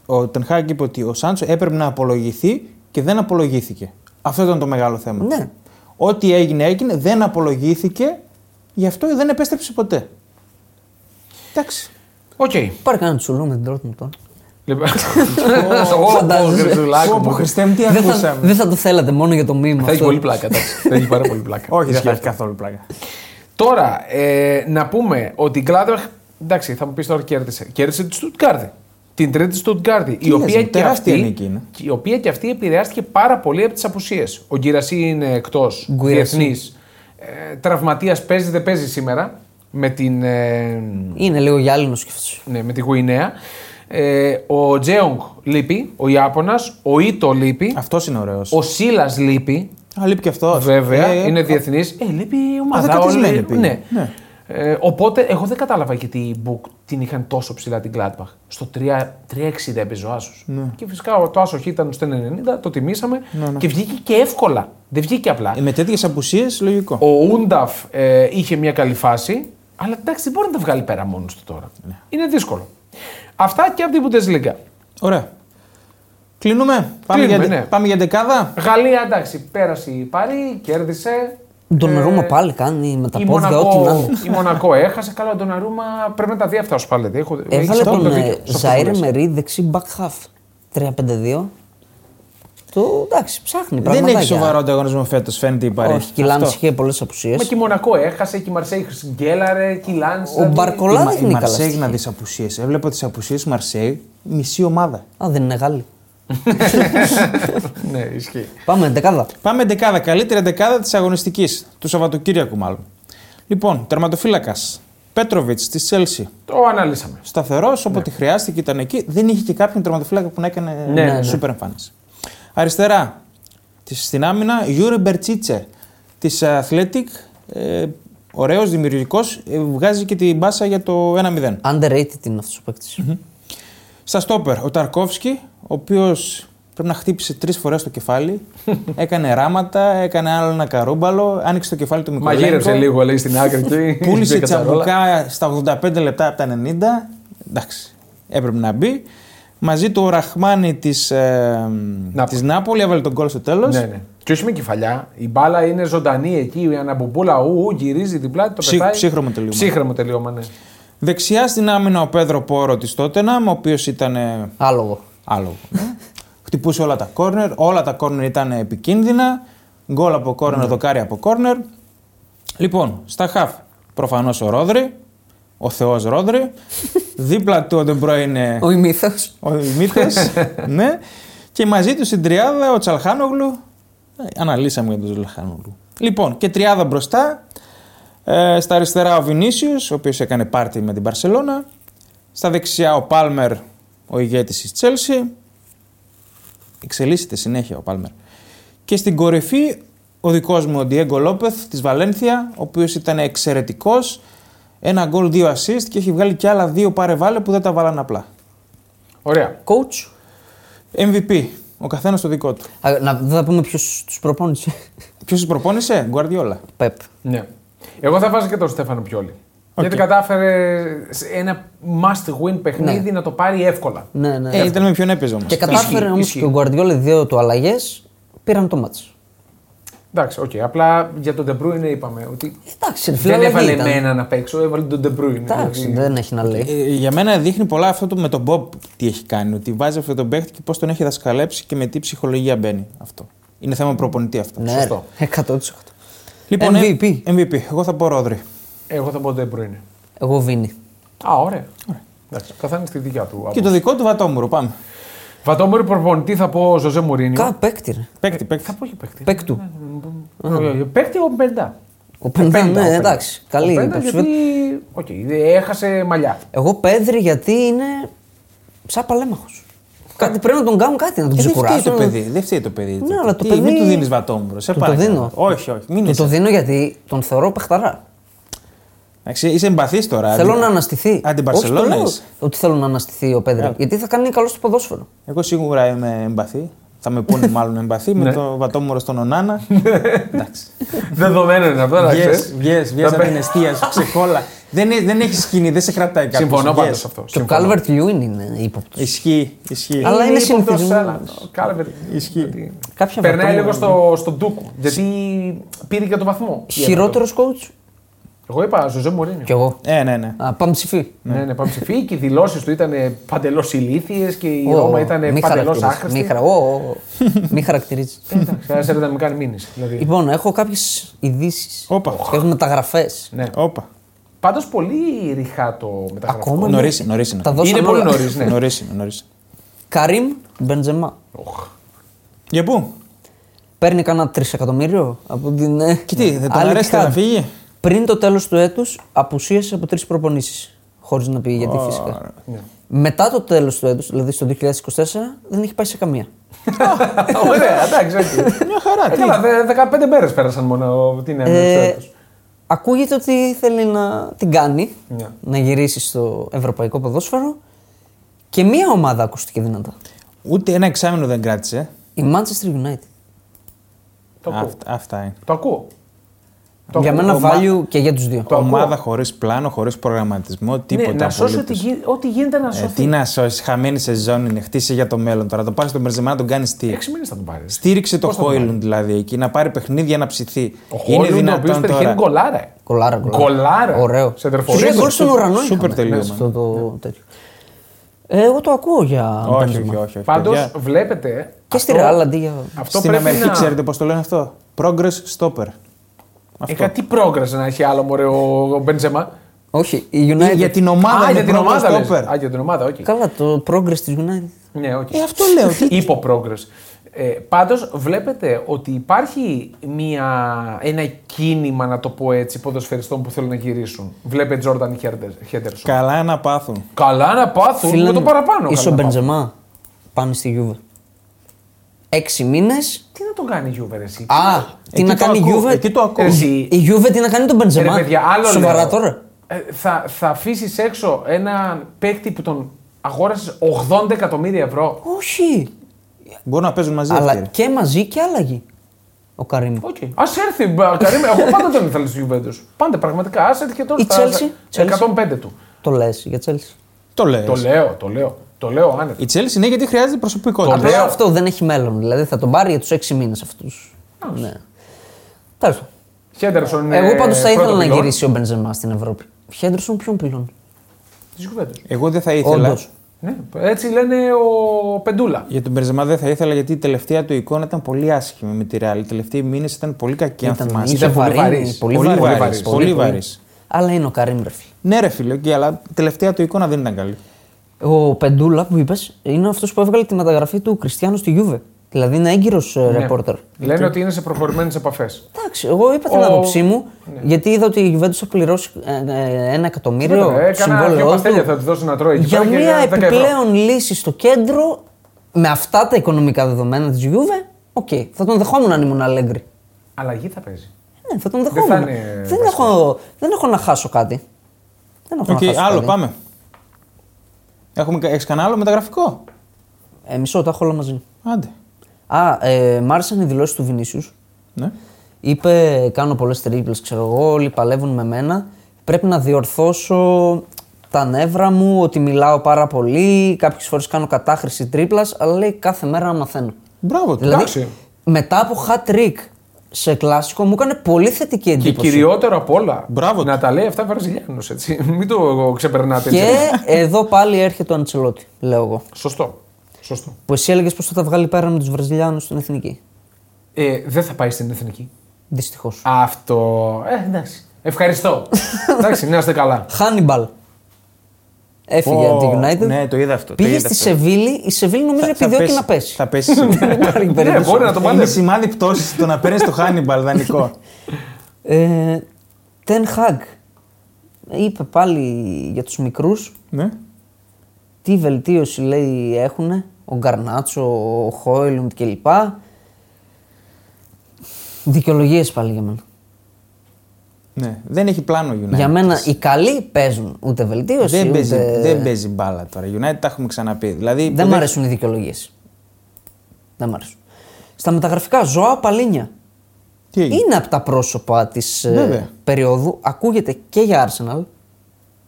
ο Τεν Χαγκ είπε ότι ο Σάντσο έπρεπε να απολογηθεί και δεν απολογήθηκε. Αυτό ήταν το μεγάλο θέμα. Ναι. Ό,τι έγινε, έγινε, δεν απολογήθηκε, γι' αυτό δεν επέστρεψε ποτέ. Εντάξει. Οκ. Πάρε κανένα τσουλό με την Dortmund τώρα. Λοιπόν, Ω, φαντάζεσαι. Χρυσουλάκο Όπω μου. Χριστέ μου, τι Δεν θα, ακούσαμε. δεν θα το θέλατε μόνο για το μήνυμα Θα έχει αυτό. πολύ πλάκα. εντάξει. Θα έχει πάρα πολύ πλάκα. Όχι, δεν Ισχύει θα έχει αυτό. καθόλου πλάκα. Τώρα, ε, να πούμε ότι η Gladbach, εντάξει, θα μου πεις τώρα κέρδισε. Κέρδισε τη Stuttgart. Την τρίτη Στουτγκάρδη. Η λες, οποία, είναι και τεράστια αυτή, νίκη είναι. η οποία και αυτή επηρεάστηκε πάρα πολύ από τις απουσίες. Ο Γκυρασί είναι εκτός Γκουιρασί. διεθνής. Ε, Τραυματίας παίζει, δεν παίζει σήμερα με την, ε, Είναι λίγο γυάλινο και αυτό. ναι, με την Γουινέα. Ε, ο Τζέονγκ λείπει, ο Ιάπωνας. Ο Ήτο λείπει. Αυτός είναι ωραίος. Ο Σίλας λείπει. Α, λείπει και αυτός. Βέβαια, είναι διεθνής. Ε, λείπει η ομάδα. δεκατισμένη όλοι- πήγε. Ναι. Ναι. Ε, οπότε, εγώ δεν κατάλαβα γιατί η Μπουκ την είχαν τόσο ψηλά την Gladbach. Στο 3 3,60 έπαιζε ο Άσος. Ναι. Και φυσικά το Άσος ήταν στο 90, το τιμήσαμε και βγήκε και εύκολα. Δεν βγήκε απλά. Ε, Με τέτοιες απουσίες, λογικό. Ο Ούνταφ ε, είχε μια καλή φάση, αλλά εντάξει δεν μπορεί να τα βγάλει πέρα μόνος του τώρα. Ναι. Είναι δύσκολο. Αυτά και από την Bundesliga. Ωραία. Κλείνουμε. Πάμε, Κλείνουμε, για, ναι. πάμε για δεκάδα. Γαλλία εντάξει, πέρασε η Παρή, κέρδισε. Τον Ε, Ρούμα πάλι κάνει με τα η πόδια, ό,τι να Μονακό, είναι. η Μονακό έχασε. Καλά, τον Αρούμα πρέπει να τα δει αυτά όσο πάλι. Έχω, Έβαλε έχεις τον απόλυτο ε, δίκιο σε αυτό που Ζάιρε λες. Μερί δεξί back half. 3-5-2. Το εντάξει, ψάχνει Δεν πραγματάκια. έχει σοβαρό ανταγωνισμό φέτος, φαίνεται η Παρή. Όχι, και η Λάνς Αυτό. είχε πολλές απουσίες. Μα και η Μονακό έχασε, και η Μαρσέη γκέλαρε, και η Λάνς. Ο δηλαδή- Μπαρκολά Η, Μα- δεν η είναι καλά. Μαρσέη στοιχεία. να δεις απουσίες. Έβλεπα τις απουσίες του Μαρσέη μισή ομάδα. Α, δεν είναι Γάλλοι. Ναι, ισχύει. Πάμε, δεκάδα. Πάμε δεκάδα. Καλύτερη δεκάδα της αγωνιστικής. Του Σαββατοκύριακου, μάλλον. Λοιπόν, τερματοφύλακας. Πέτροβιτς της Chelsea. Το αναλύσαμε. Σταθερός, όποτε χρειάστηκε ήταν εκεί. Δεν είχε και κάποιον τερματοφύλακα που να έκανε Ναι, ναι, ναι. σούπερ εμφάνιση. Αριστερά, της, στην άμυνα, Γιούρι Μπερτσίτσε της Athletic. Ε, Ωραίος, δημιουργικός, βγάζει και την μπάσα για το 1-0. Underrated είναι αυτός ο παίκτης. Στα στόπερ, ο Ταρκόφσκι, ο οποίος πρέπει να χτύπησε τρεις φορές το κεφάλι. έκανε ράματα, έκανε άλλο ένα καρούμπαλο, άνοιξε το κεφάλι του Μικολέγκο. Μαγείρεψε λίγο, λέει στην άκρη εκεί. Πούλησε Μπήκε τσαρόλα. τσαμπουκά στα 85 λεπτά από τα 90. Εντάξει, έπρεπε να μπει. Μαζί του ο Ραχμάνι της ε, Νάπολη. της Νάπολη έβαλε τον κόλ στο τέλος. Ναι, ναι. Και όχι με κεφαλιά. Η μπάλα είναι ζωντανή εκεί. Η αναμπομπούλα ου, ου, γυρίζει την πλάτη, το Ψυ- πετάει. ψύχραιμο τελείωμα. Ψύχραιμο τελείωμα, ναι. Δεξιά στην άμυνα ο Πέδρο Πόρο της Τότεναμ, ο οποίος ήταν ε, Άλογο. άλογο. Χτυπούσε όλα τα κόρνερ. Όλα τα κόρνερ ήταν επικίνδυνα. Γκολ από κόρνερ, δοκάρι από κόρνερ. Λοιπόν, στα χαφ προφανώς ο Ρόδρι, ο Θεός Ρόδρι. Δίπλα του ο Ντε Μπρόινε Ο ημίθεος. ο Δημήτρης, ναι. Και μαζί του στην τριάδα ο Τσαλχάνογλου. Ε, αναλύσαμε για τον Τσαλχάνογλου. Λοιπόν, και τριάδα μπροστά. Ε, στα αριστερά ο Βινίσιους, ο οποίος έκανε πάρτι με την Παρσελώνα. Στα δεξιά ο Πάλμερ, ο ηγέτης της Τσέλσι. Εξελίσσεται συνέχεια ο Πάλμερ. Και στην κορυφή ο δικός μου ο Ντιέγκο Λόπεθ της Βαλένθια, ο οποίος ήταν εξαιρετικός. Ένα γκολ, δύο assist και έχει βγάλει και άλλα δύο πάρε-βάλε που δεν τα βάλαν απλά. Ωραία. Coach; MVP. Ο καθένας το δικό του. Α, να, δεν θα πούμε ποιος τους προπόνησε. Ποιος σας προπόνησε, Γκουαρδιόλα. Πεπ. Ναι. Εγώ θα βάζω και τον Στέφανο Πιόλι. Γιατί κατάφερε σε ένα must win παιχνίδι Ναι. να το πάρει εύκολα. Ναι, ναι. Ε, ήταν με ποιον έπαιζε όμως. Και κατάφερε όμως ισχύει. και ο Γκουαρδιόλα δύο του αλλαγές πήραν το ματς. Εντάξει, οκ. Απλά για τον De Bruyne είπαμε ότι Εντάξει, ρε φίλε, δεν αλλαγή έβαλε ήταν. εμένα να παίξω, έβαλε τον De Bruyne. Εντάξει, δηλαδή. δεν έχει να λέει. Ε, για μένα δείχνει πολλά αυτό το με τον Μπομπ τι έχει κάνει. Ότι βάζει αυτόν τον παίχτη και πώς τον έχει δασκαλέψει και με τι ψυχολογία μπαίνει αυτό. Είναι θέμα προπονητή αυτό. ναι, σωστό. ρε, 100%. Λοιπόν, ε, MVP. MVP. Εγώ θα πω Ρόδρυ. Εγώ θα πω De Bruyne. Εγώ Βίνι. Α, ωραία. Εντάξει, καθένα στη δικιά του. Και άποψη. το δικό του Βατόμουρο. Πάμε. Βατόμορη προπονητή θα πω Ζωζέ Μουρίνιο. Κα παίκτη, ρε. Παίκτη, παίκτη. Θα πω και παίκτη. Παίκτου. Ε, Παίκτη ο Μπέντα. Ο Πέντα, ναι, εντάξει. Καλή Ο Πέντα υποψηφία. γιατί. Οκ, έχασε μαλλιά. Εγώ Πέδρι γιατί είναι σαν παλέμαχος. Κάτι πρέπει να τον κάνουν κάτι, να τον Ε, δεν φταίει ξεκουράσουν. το παιδί. Δεν φταίει το παιδί. Ναι, αλλά το Τι, παιδί- Μην του δίνεις Βατόμουρο. Σε Του το παρακαλώ. δίνω. Όχι, όχι. Μην Του είσαι. το δίνω γιατί τον θεωρώ παιχταρά. Εντάξει, Είσαι εμπαθής τώρα. Θέλω Αντι- να αναστηθεί. Αντι Όχι, το Μπαρσελόνα λέω είσαι. Ότι θέλω να αναστηθεί ο Πέδρι. Ε. Γιατί θα κάνει καλό στο ποδόσφαιρο. Εγώ σίγουρα είμαι εμπαθής. Θα με πούνε μάλλον εμπαθής με Ναι. το βατόμουρο στον Ονάνα. Εντάξει. Δεδομένο είναι αυτό, να Βγες, ξέρεις. βγες, βγες Θα από πέ- την αιστεία σου, ξεκόλα. δεν, ε- δεν έχεις σκηνή, δεν σε κρατάει κάποιος. Συμφωνώ Βγες. πάντως σε αυτό. Και ο Συμφωνώ. Κάλβερτ-Λιούιν είναι ύποπτος. Ισχύει, ισχύει. Αλλά είναι ύποπτος, συνηθισμένος. αλλά ο Κάλβερτ. Ισχύει. γιατί Κάποια Περνάει βατόμουρα. λίγο στο, στον Ντούκου. Γιατί πήρε και το βαθμό. Χειρότερος coach. Εγώ είπα Ζωζέ Μουρίνιο. Κι εγώ. Ε, ναι, ναι. Α, πάμε ψηφί. Ναι, ναι, πάμε ψηφί και οι δηλώσεις του ήταν παντελώς ηλίθιες και η Ω, Ρώμα ήταν μη παντελώς χαρακτηρίζεις. άχρηστη. Μη χαρα- ω, ω, ω. Μη χαρακτηρίζεις. Εντάξει, ένα να μην κάνει μήνυση. Δηλαδή. Λοιπόν, έχω κάποιες ειδήσεις. Όπα. Έχω μεταγραφές. Ναι. Όπα. Πάντως πολύ ρηχά το μεταγραφικό. Ακόμα Νωρίς ναι. νωρίς είναι. Τα δώσαν Είναι πολύ όλα. νωρίς, ναι. Νωρίς είναι, νωρίς. Καρύμ Μπεντζεμά. Οχ. Για πού; Παίρνει κανένα τρισεκατομμύριο από την. ε, Και τι, δεν τον άλλη αρέσει Etihad. να φύγει; Πριν το τέλος του έτους, απουσίασε από τρεις προπονήσεις. Χωρίς να πει γιατί φυσικά. Ναι. Μετά το τέλος του έτους, δηλαδή στο 2024, δεν έχει πάει σε καμία. Ωραία, εντάξει, όχι. Μια χαρά. Ε, τι. Καλά, δε- 15 μέρες πέρασαν μόνο την έμεινε στο Ε, έτος. ακούγεται ότι θέλει να την κάνει, Ναι. να γυρίσει στο ευρωπαϊκό ποδόσφαιρο και μία ομάδα ακούστηκε δυνατά. Ούτε ένα εξάμεινο δεν κράτησε. Η Manchester United. Το ακούω. Αυτά, αυτά είναι. Το ακούω. Το για ακούω. μένα Ομα- value και για τους δύο. Το ακούω. Ομάδα χωρίς πλάνο, χωρίς προγραμματισμό, τίποτα. Ναι, να σώσει ό,τι, απολύτως. γι- ό,τι γίνεται να Ε, σωθεί. τι να σώσει, χαμένη σεζόν είναι, χτίσει για το μέλλον τώρα. Το πάρει στον Μπερζεμά να τον κάνεις τι; Έξι μήνες θα τον πάρεις. Στήριξε το Πώς θα τον πάρεις; Χόιλουντ δηλαδή εκεί, να πάρει παιχνίδια να ψηθεί. Ο Χόιλουντ, ο οποίος πετυχαίνει γκολάρα. Κολάρα, κολάρα. Γκολάρα. Ωραίο. Σεντερφορία. Τρία γκολ στον Σούπερ- ουρανό. σούπερ είχαμε. τελείωμα. Ναι, Αυτό το τέτοιο. Ε, εγώ το ακούω για Όχι, Benzema. όχι, όχι. όχι, Πάντως παιδιά. βλέπετε. Και στη αυτό- Real αντί για. Αυτό Στην πρέπει Αμερική να... ξέρετε πώς το λένε αυτό; Progress stopper. Ε, κάτι progress να έχει άλλο μωρέ ο, ο Μπεντζεμά. Όχι, η United. Ε, Για την ομάδα Α, είναι για την progress ομάδα. λες. stopper. Α, για την ομάδα, όχι. Καλά, το progress της United. Ναι, όχι. Ε, αυτό λέω. Τι- Υπό progress. Ε, Πάντως βλέπετε ότι υπάρχει μια, ένα κίνημα, να το πω έτσι, ποδοσφαιριστών που θέλουν να γυρίσουν. Βλέπετε Τζόρνταν Χέντερσον. Καλά να πάθουν. Καλά να πάθουν με το παραπάνω. Είσαι καλά ο να πάθουν. Μπεντζεμά. Πάνε στη Juve. Έξι μήνες. Τι να τον κάνει η Juve, ρε, εσύ; Α, τι Εκεί να το κάνει η ακούω, Juve; εκεί το ακούω. Εσύ, Η Juve τι να κάνει τον ρε, Μπεντζεμά. παιδιά, άλλο Σοβαρά λέω. τώρα. Ε, θα, θα αφήσεις έξω έναν παίκτη που τον αγόρασες 80 εκατομμύρια ευρώ; Όχι. Μπορούν να παίζουν μαζί Αλλά αυτοί. και μαζί και άλλαγη. Ο Καρύμ. Οκ. Α έρθει, μπα, Καρύμ, εγώ πάντα τον ήθελα στη Juventus. Πάντα πραγματικά. Α έρθει και τώρα Η στα Chelsea, 105 του. Το λες για Chelsea. Το λες. Το λέω, το λέω. Το λέω άνετα. Η Chelsea είναι γιατί χρειάζεται προσωπικότητα. Το Απλά λέω. αυτό δεν έχει μέλλον. Δηλαδή θα τον πάρει για τους έξι μήνες αυτούς. Ναι. Τέλος πάντων. Χέντερσον είναι Εγώ πάντως θα ήθελα πρώτο να πυλόν γυρίσει ο Μπεντζεμά στην Ευρώπη. Χέντερσον ποιον πυλών; της Juventus. Εγώ δεν θα ήθελα. Όντως. Ναι, έτσι λένε ο Πεντούλα. Για τον Μπερζεμά δεν θα ήθελα γιατί η τελευταία του εικόνα ήταν πολύ άσχημη με τη Real. Οι τελευταίοι μήνες ήταν πολύ κακή, αν Ήταν, θυμάσαι. είχε Ήταν πολύ βαρύνει, βαρύς. Πολύ, Πολύ βαρύς. βαρύς, βαρύς, πολύ πολύ. βαρύς. Αλλά είναι ο Καρύμ ρε φίλε. Ναι, ρε φίλε, okay, αλλά η τελευταία του εικόνα δεν ήταν καλή. Ο Πεντούλα που είπες είναι αυτός που έβγαλε τη μεταγραφή του Κριστιανού στη Γιούβε. Δηλαδή είναι έγκυρος Ναι. ρεπόρτερ. Λένε ότι είναι σε προχωρημένε επαφές. Εντάξει, εγώ είπα την Ο- άποψή μου Ναι. γιατί είδα ότι η Juventus θα πληρώσει ε, ε, ένα εκατομμύριο Έκανα δύο συμβόλαιό παστέλια θα τους του δώσει να τρώει εκεί για πέρα και μια 10 ευρώ. επιπλέον λύση στο κέντρο με αυτά τα οικονομικά δεδομένα της Juve. Οκ, θα τον δεχόμουν αν ήμουν Αλέγκρι. Αλλαγή θα παίζει. Ναι, θα τον θα δεχόμουν. είναι δεν, βασικός. έχω, δεν έχω να χάσω κάτι. Δεν έχω Οκ, να χάσω άλλο, κάτι. πάμε. Έχουμε, έχεις κανένα άλλο μεταγραφικό; Ε, μισό, τα έχω όλα μαζί. Άντε. Α, ε, μ' άρεσαν οι δηλώσεις του Βινίσιους. Ναι. Είπε: Κάνω πολλές τρίπλες, ξέρω εγώ. Όλοι παλεύουν με μένα. Πρέπει να διορθώσω τα νεύρα μου, ότι μιλάω πάρα πολύ. Κάποιες φορές κάνω κατάχρηση τρίπλας, αλλά λέει κάθε μέρα να μαθαίνω. Μπράβο του. Δηλαδή, εντάξει. μετά από hat trick σε κλασικό μου έκανε πολύ θετική Και εντύπωση. κυριότερο απ' όλα. Μπράβο να τα λέει αυτά Βραζιλιάνο έτσι. Μην το ξεπερνάτε έτσι. Και εδώ πάλι έρχεται ο Αντσελότη, λέω εγώ. Σωστό. Σωστό. Που εσύ έλεγες πως θα τα βγάλει πέρα με τους Βραζιλιάνου στην εθνική. Ε, δεν θα πάει στην εθνική. Δυστυχώς. Αυτό. Ε, εντάξει. Ευχαριστώ. εντάξει, να είστε καλά. Χάνιμπαλ. Έφυγε από την United. Ναι, το είδα αυτό. το Πήγε είδα στη αυτό. Σεβίλη, η Σεβίλη νομίζω Θα- θα επιδιώκει πέσει. να πέσει. Θα πέσει. η Σεβίλη. Δεν υπάρχει ναι, περίπτωση. μπορεί να το Είναι παλέψει. σημάδι πτώσης το να παίρνεις το Χάνιμπαλ δανεικό. Ε, Ten Hag είπε πάλι για τους μικρούς ναι. τι βελτίωση λέει έχουν ο Γκαρνάτσο, ο Χόιλουντ κλπ. Δικαιολογίες πάλι για μένα. Ναι. Δεν έχει πλάνο United. Για μένα οι καλοί παίζουν ούτε βελτίωση. δεν, ούτε... παίζει, δεν παίζει μπάλα τώρα. United τα έχουμε ξαναπεί. Δηλαδή, Δεν μ' αρέσουν οι δικαιολογίες. Δεν μ' αρέσουν. Στα μεταγραφικά, Ζωά Παλίνια. Τι έγινε; Είναι από τα πρόσωπα της Βέβαια. περίοδου. Ακούγεται και για Arsenal.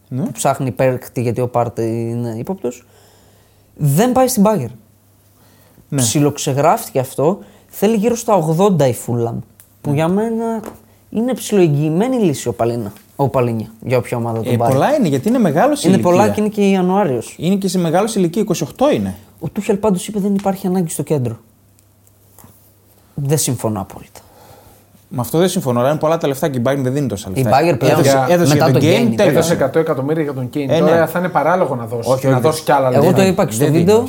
Ναι. Που ψάχνει παίκτη γιατί ο Πάρτε είναι ύποπτος. Δεν πάει στην Bayern. Ναι. Ψιλοξεγράφτηκε αυτό. Θέλει γύρω στα 80 η Fulham. Που Ναι. για μένα είναι ψιλοεγγυημένη λύση ο, Παλίνα, ο Παλίνια για όποια ομάδα τον Ε, πάρει. πολλά είναι γιατί είναι μεγάλος είναι πολλά και είναι και Ιανουάριος. Είναι και σε μεγάλος ηλικία, 28 είναι. Ο Τούχελ πάντως είπε δεν υπάρχει ανάγκη στο κέντρο. Δεν συμφωνώ απόλυτα. Με αυτό δεν συμφωνώ. Αλλά είναι πολλά τα λεφτά και η Bayern δεν δίνει τόσα Η λεφτά. Bayern πλέον έδωσε, έδωσε μετά για τον το Kane, Kane, τέλος. Έδωσε 100 εκατομμύρια για τον Κέιν. Ε, Τώρα ναι. θα είναι παράλογο να δώσει. Όχι, να όχι, δώσει κι άλλα Εγώ λεφτά. το είπα και στο Δεν βίντεο.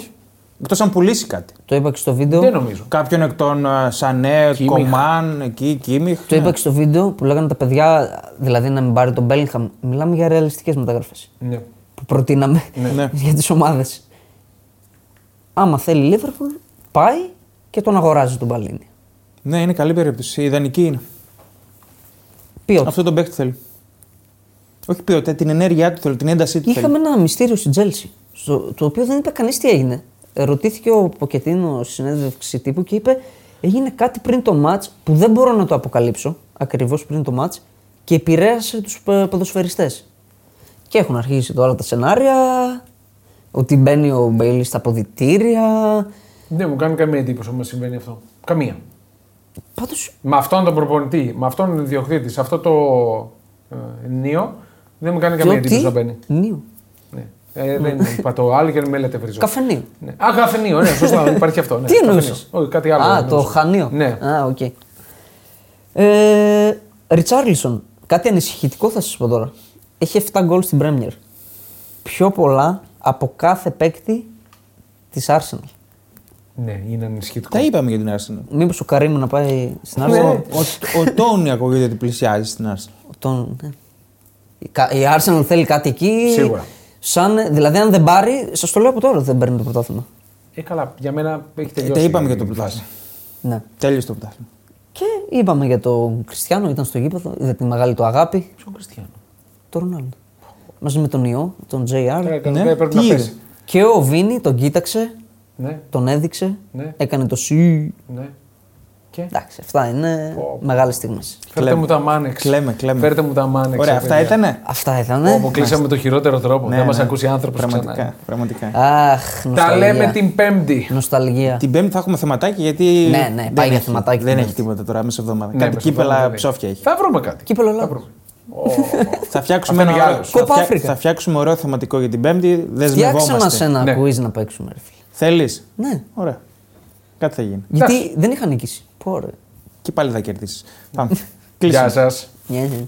Δίνει, όχι. Εκτός αν πουλήσει κάτι. Το είπα και στο βίντεο. Δεν νομίζω. Κάποιον εκ των ε, Σανέ, Κίμιχ. Κομάν, εκεί, Κίμιχ. Το ναι. είπα και στο βίντεο που λέγανε τα παιδιά, δηλαδή να μην πάρει τον Μπέλιγχαμ. Μιλάμε για ρεαλιστικές μεταγραφές Ναι. που προτείναμε Ναι. για τις ομάδες. Άμα θέλει η Λίβερπουλ, πάει και τον αγοράζει τον Μπαλίνι. Ναι, είναι καλή περίπτωση. Η ιδανική είναι. Ποιότητα. Αυτό τον παίκτη θέλει. Όχι ποιότητα, την ενέργειά του θέλει, την έντασή του Είχαμε θέλει. ένα μυστήριο στην Τζέλση, το οποίο δεν είπε κανείς τι έγινε. Ρωτήθηκε ο Ποκετίνο στη συνέντευξη τύπου και είπε: Έγινε κάτι πριν το match που δεν μπορώ να το αποκαλύψω ακριβώς πριν το match και επηρέασε τους ποδοσφαιριστές. Και έχουν αρχίσει τώρα τα σενάρια. Ότι μπαίνει ο Μπόελι στα αποδυτήρια. Δεν μου κάνει καμία εντύπωση όμως συμβαίνει αυτό. Καμία. Πάντως. Με αυτόν τον προπονητή, με αυτόν τον ιδιοκτήτη, σε αυτό το ε, νίο, δεν μου κάνει καμία εντύπωση να μπαίνει. Νίου. Ναι. Ε, δεν είπα το άλλο και με λέτε βρίζω. Καφενείο. Ναι. Α, καφενείο, ναι, σωστά, δεν υπάρχει αυτό. Ναι, Τι εννοούσες; καφενείο. Όχι, κάτι άλλο. Α, εννοούσα. το χανίο. Ναι. Α, οκ. Ε, Ριτσάρλισον, κάτι ανησυχητικό θα σας πω τώρα. Έχει 7 γκολ στην Πρέμιερ. Πιο πολλά από κάθε παίκτη της Arsenal. Ναι, είναι ανησυχητικό. Τα είπαμε για την Arsenal. Μήπως ο Καρύμ να πάει στην Ναι. Arsenal; Ο, ο Τόνι ακούγεται ότι πλησιάζει στην Arsenal. Τον, ναι. Η Κα- Η Arsenal θέλει κάτι εκεί. Σίγουρα. Σαν, δηλαδή, αν δεν πάρει, σας το λέω από τώρα, δεν παίρνει το πρωτάθλημα. Ε, καλά, για μένα έχει Ε, τελειώσει. τα είπαμε για το η πρωτάθλημα. Ναι. Τέλειωσε το πρωτάθλημα. Και είπαμε για τον Κριστιανό, ήταν στο γήπεδο, είδε τη μεγάλη του αγάπη, Ποιον Κριστιανό; τον Ρονάλντο. Μαζί με τον Ιω, τον JR. Ε, Ναι, ναι, πρέπει τι να είδες; πέσει. Και ο Βίνι τον κοίταξε, Ναι, τον έδειξε, Ναι. έκανε το σι. ναι. Και. Εντάξει, αυτά είναι Πω, πω. μεγάλες στιγμές. Φέρτε Κλαίμε. μου τα μάνεξ. Κλαίμε, κλαίμε. Φέρτε μου τα μάνεξ. Ωραία, ε, αυτά παιδιά. ήτανε; Αυτά ήταν. Όπου κλείσαμε το χειρότερο τρόπο. Ναι, δεν μας ναι. ακούσει άνθρωπος Πραγματικά. ξανά. πραγματικά. Αχ, Τα νοσταλγία. λέμε την Πέμπτη. Νοσταλγία. Την Πέμπτη θα έχουμε θεματάκι γιατί. Ναι, ναι, δεν πάει για έχει- θεματάκι την Δεν έχει Πέμπτη. τίποτα τώρα μέσα εβδομάδα. Ναι, Κάτι μεσοβδόμαδα κύπελα δεν έχει. ψόφια έχει. Θα βρούμε κάτι. Κύπελο Θα Ελλάδα. βρούμε. Θα φτιάξουμε, Αυτό είναι ένα για ωραίο- άλλους. θα Κόπα φτιά- Αφρικα. θα φτιάξουμε ωραίο θεματικό για την Πέμπτη. Φτιάξε Δεσμευόμαστε. μα ένα Ναι. quiz να παίξουμε, ρε φίλε. Θέλεις; Ναι. Ωραία. Κάτι θα γίνει. Γιατί δεν είχα νικήσει. Πόρε. Και πάλι θα κερδίσεις. Πάμε. Γεια Κλείσουμε. σας. Ναι, ναι.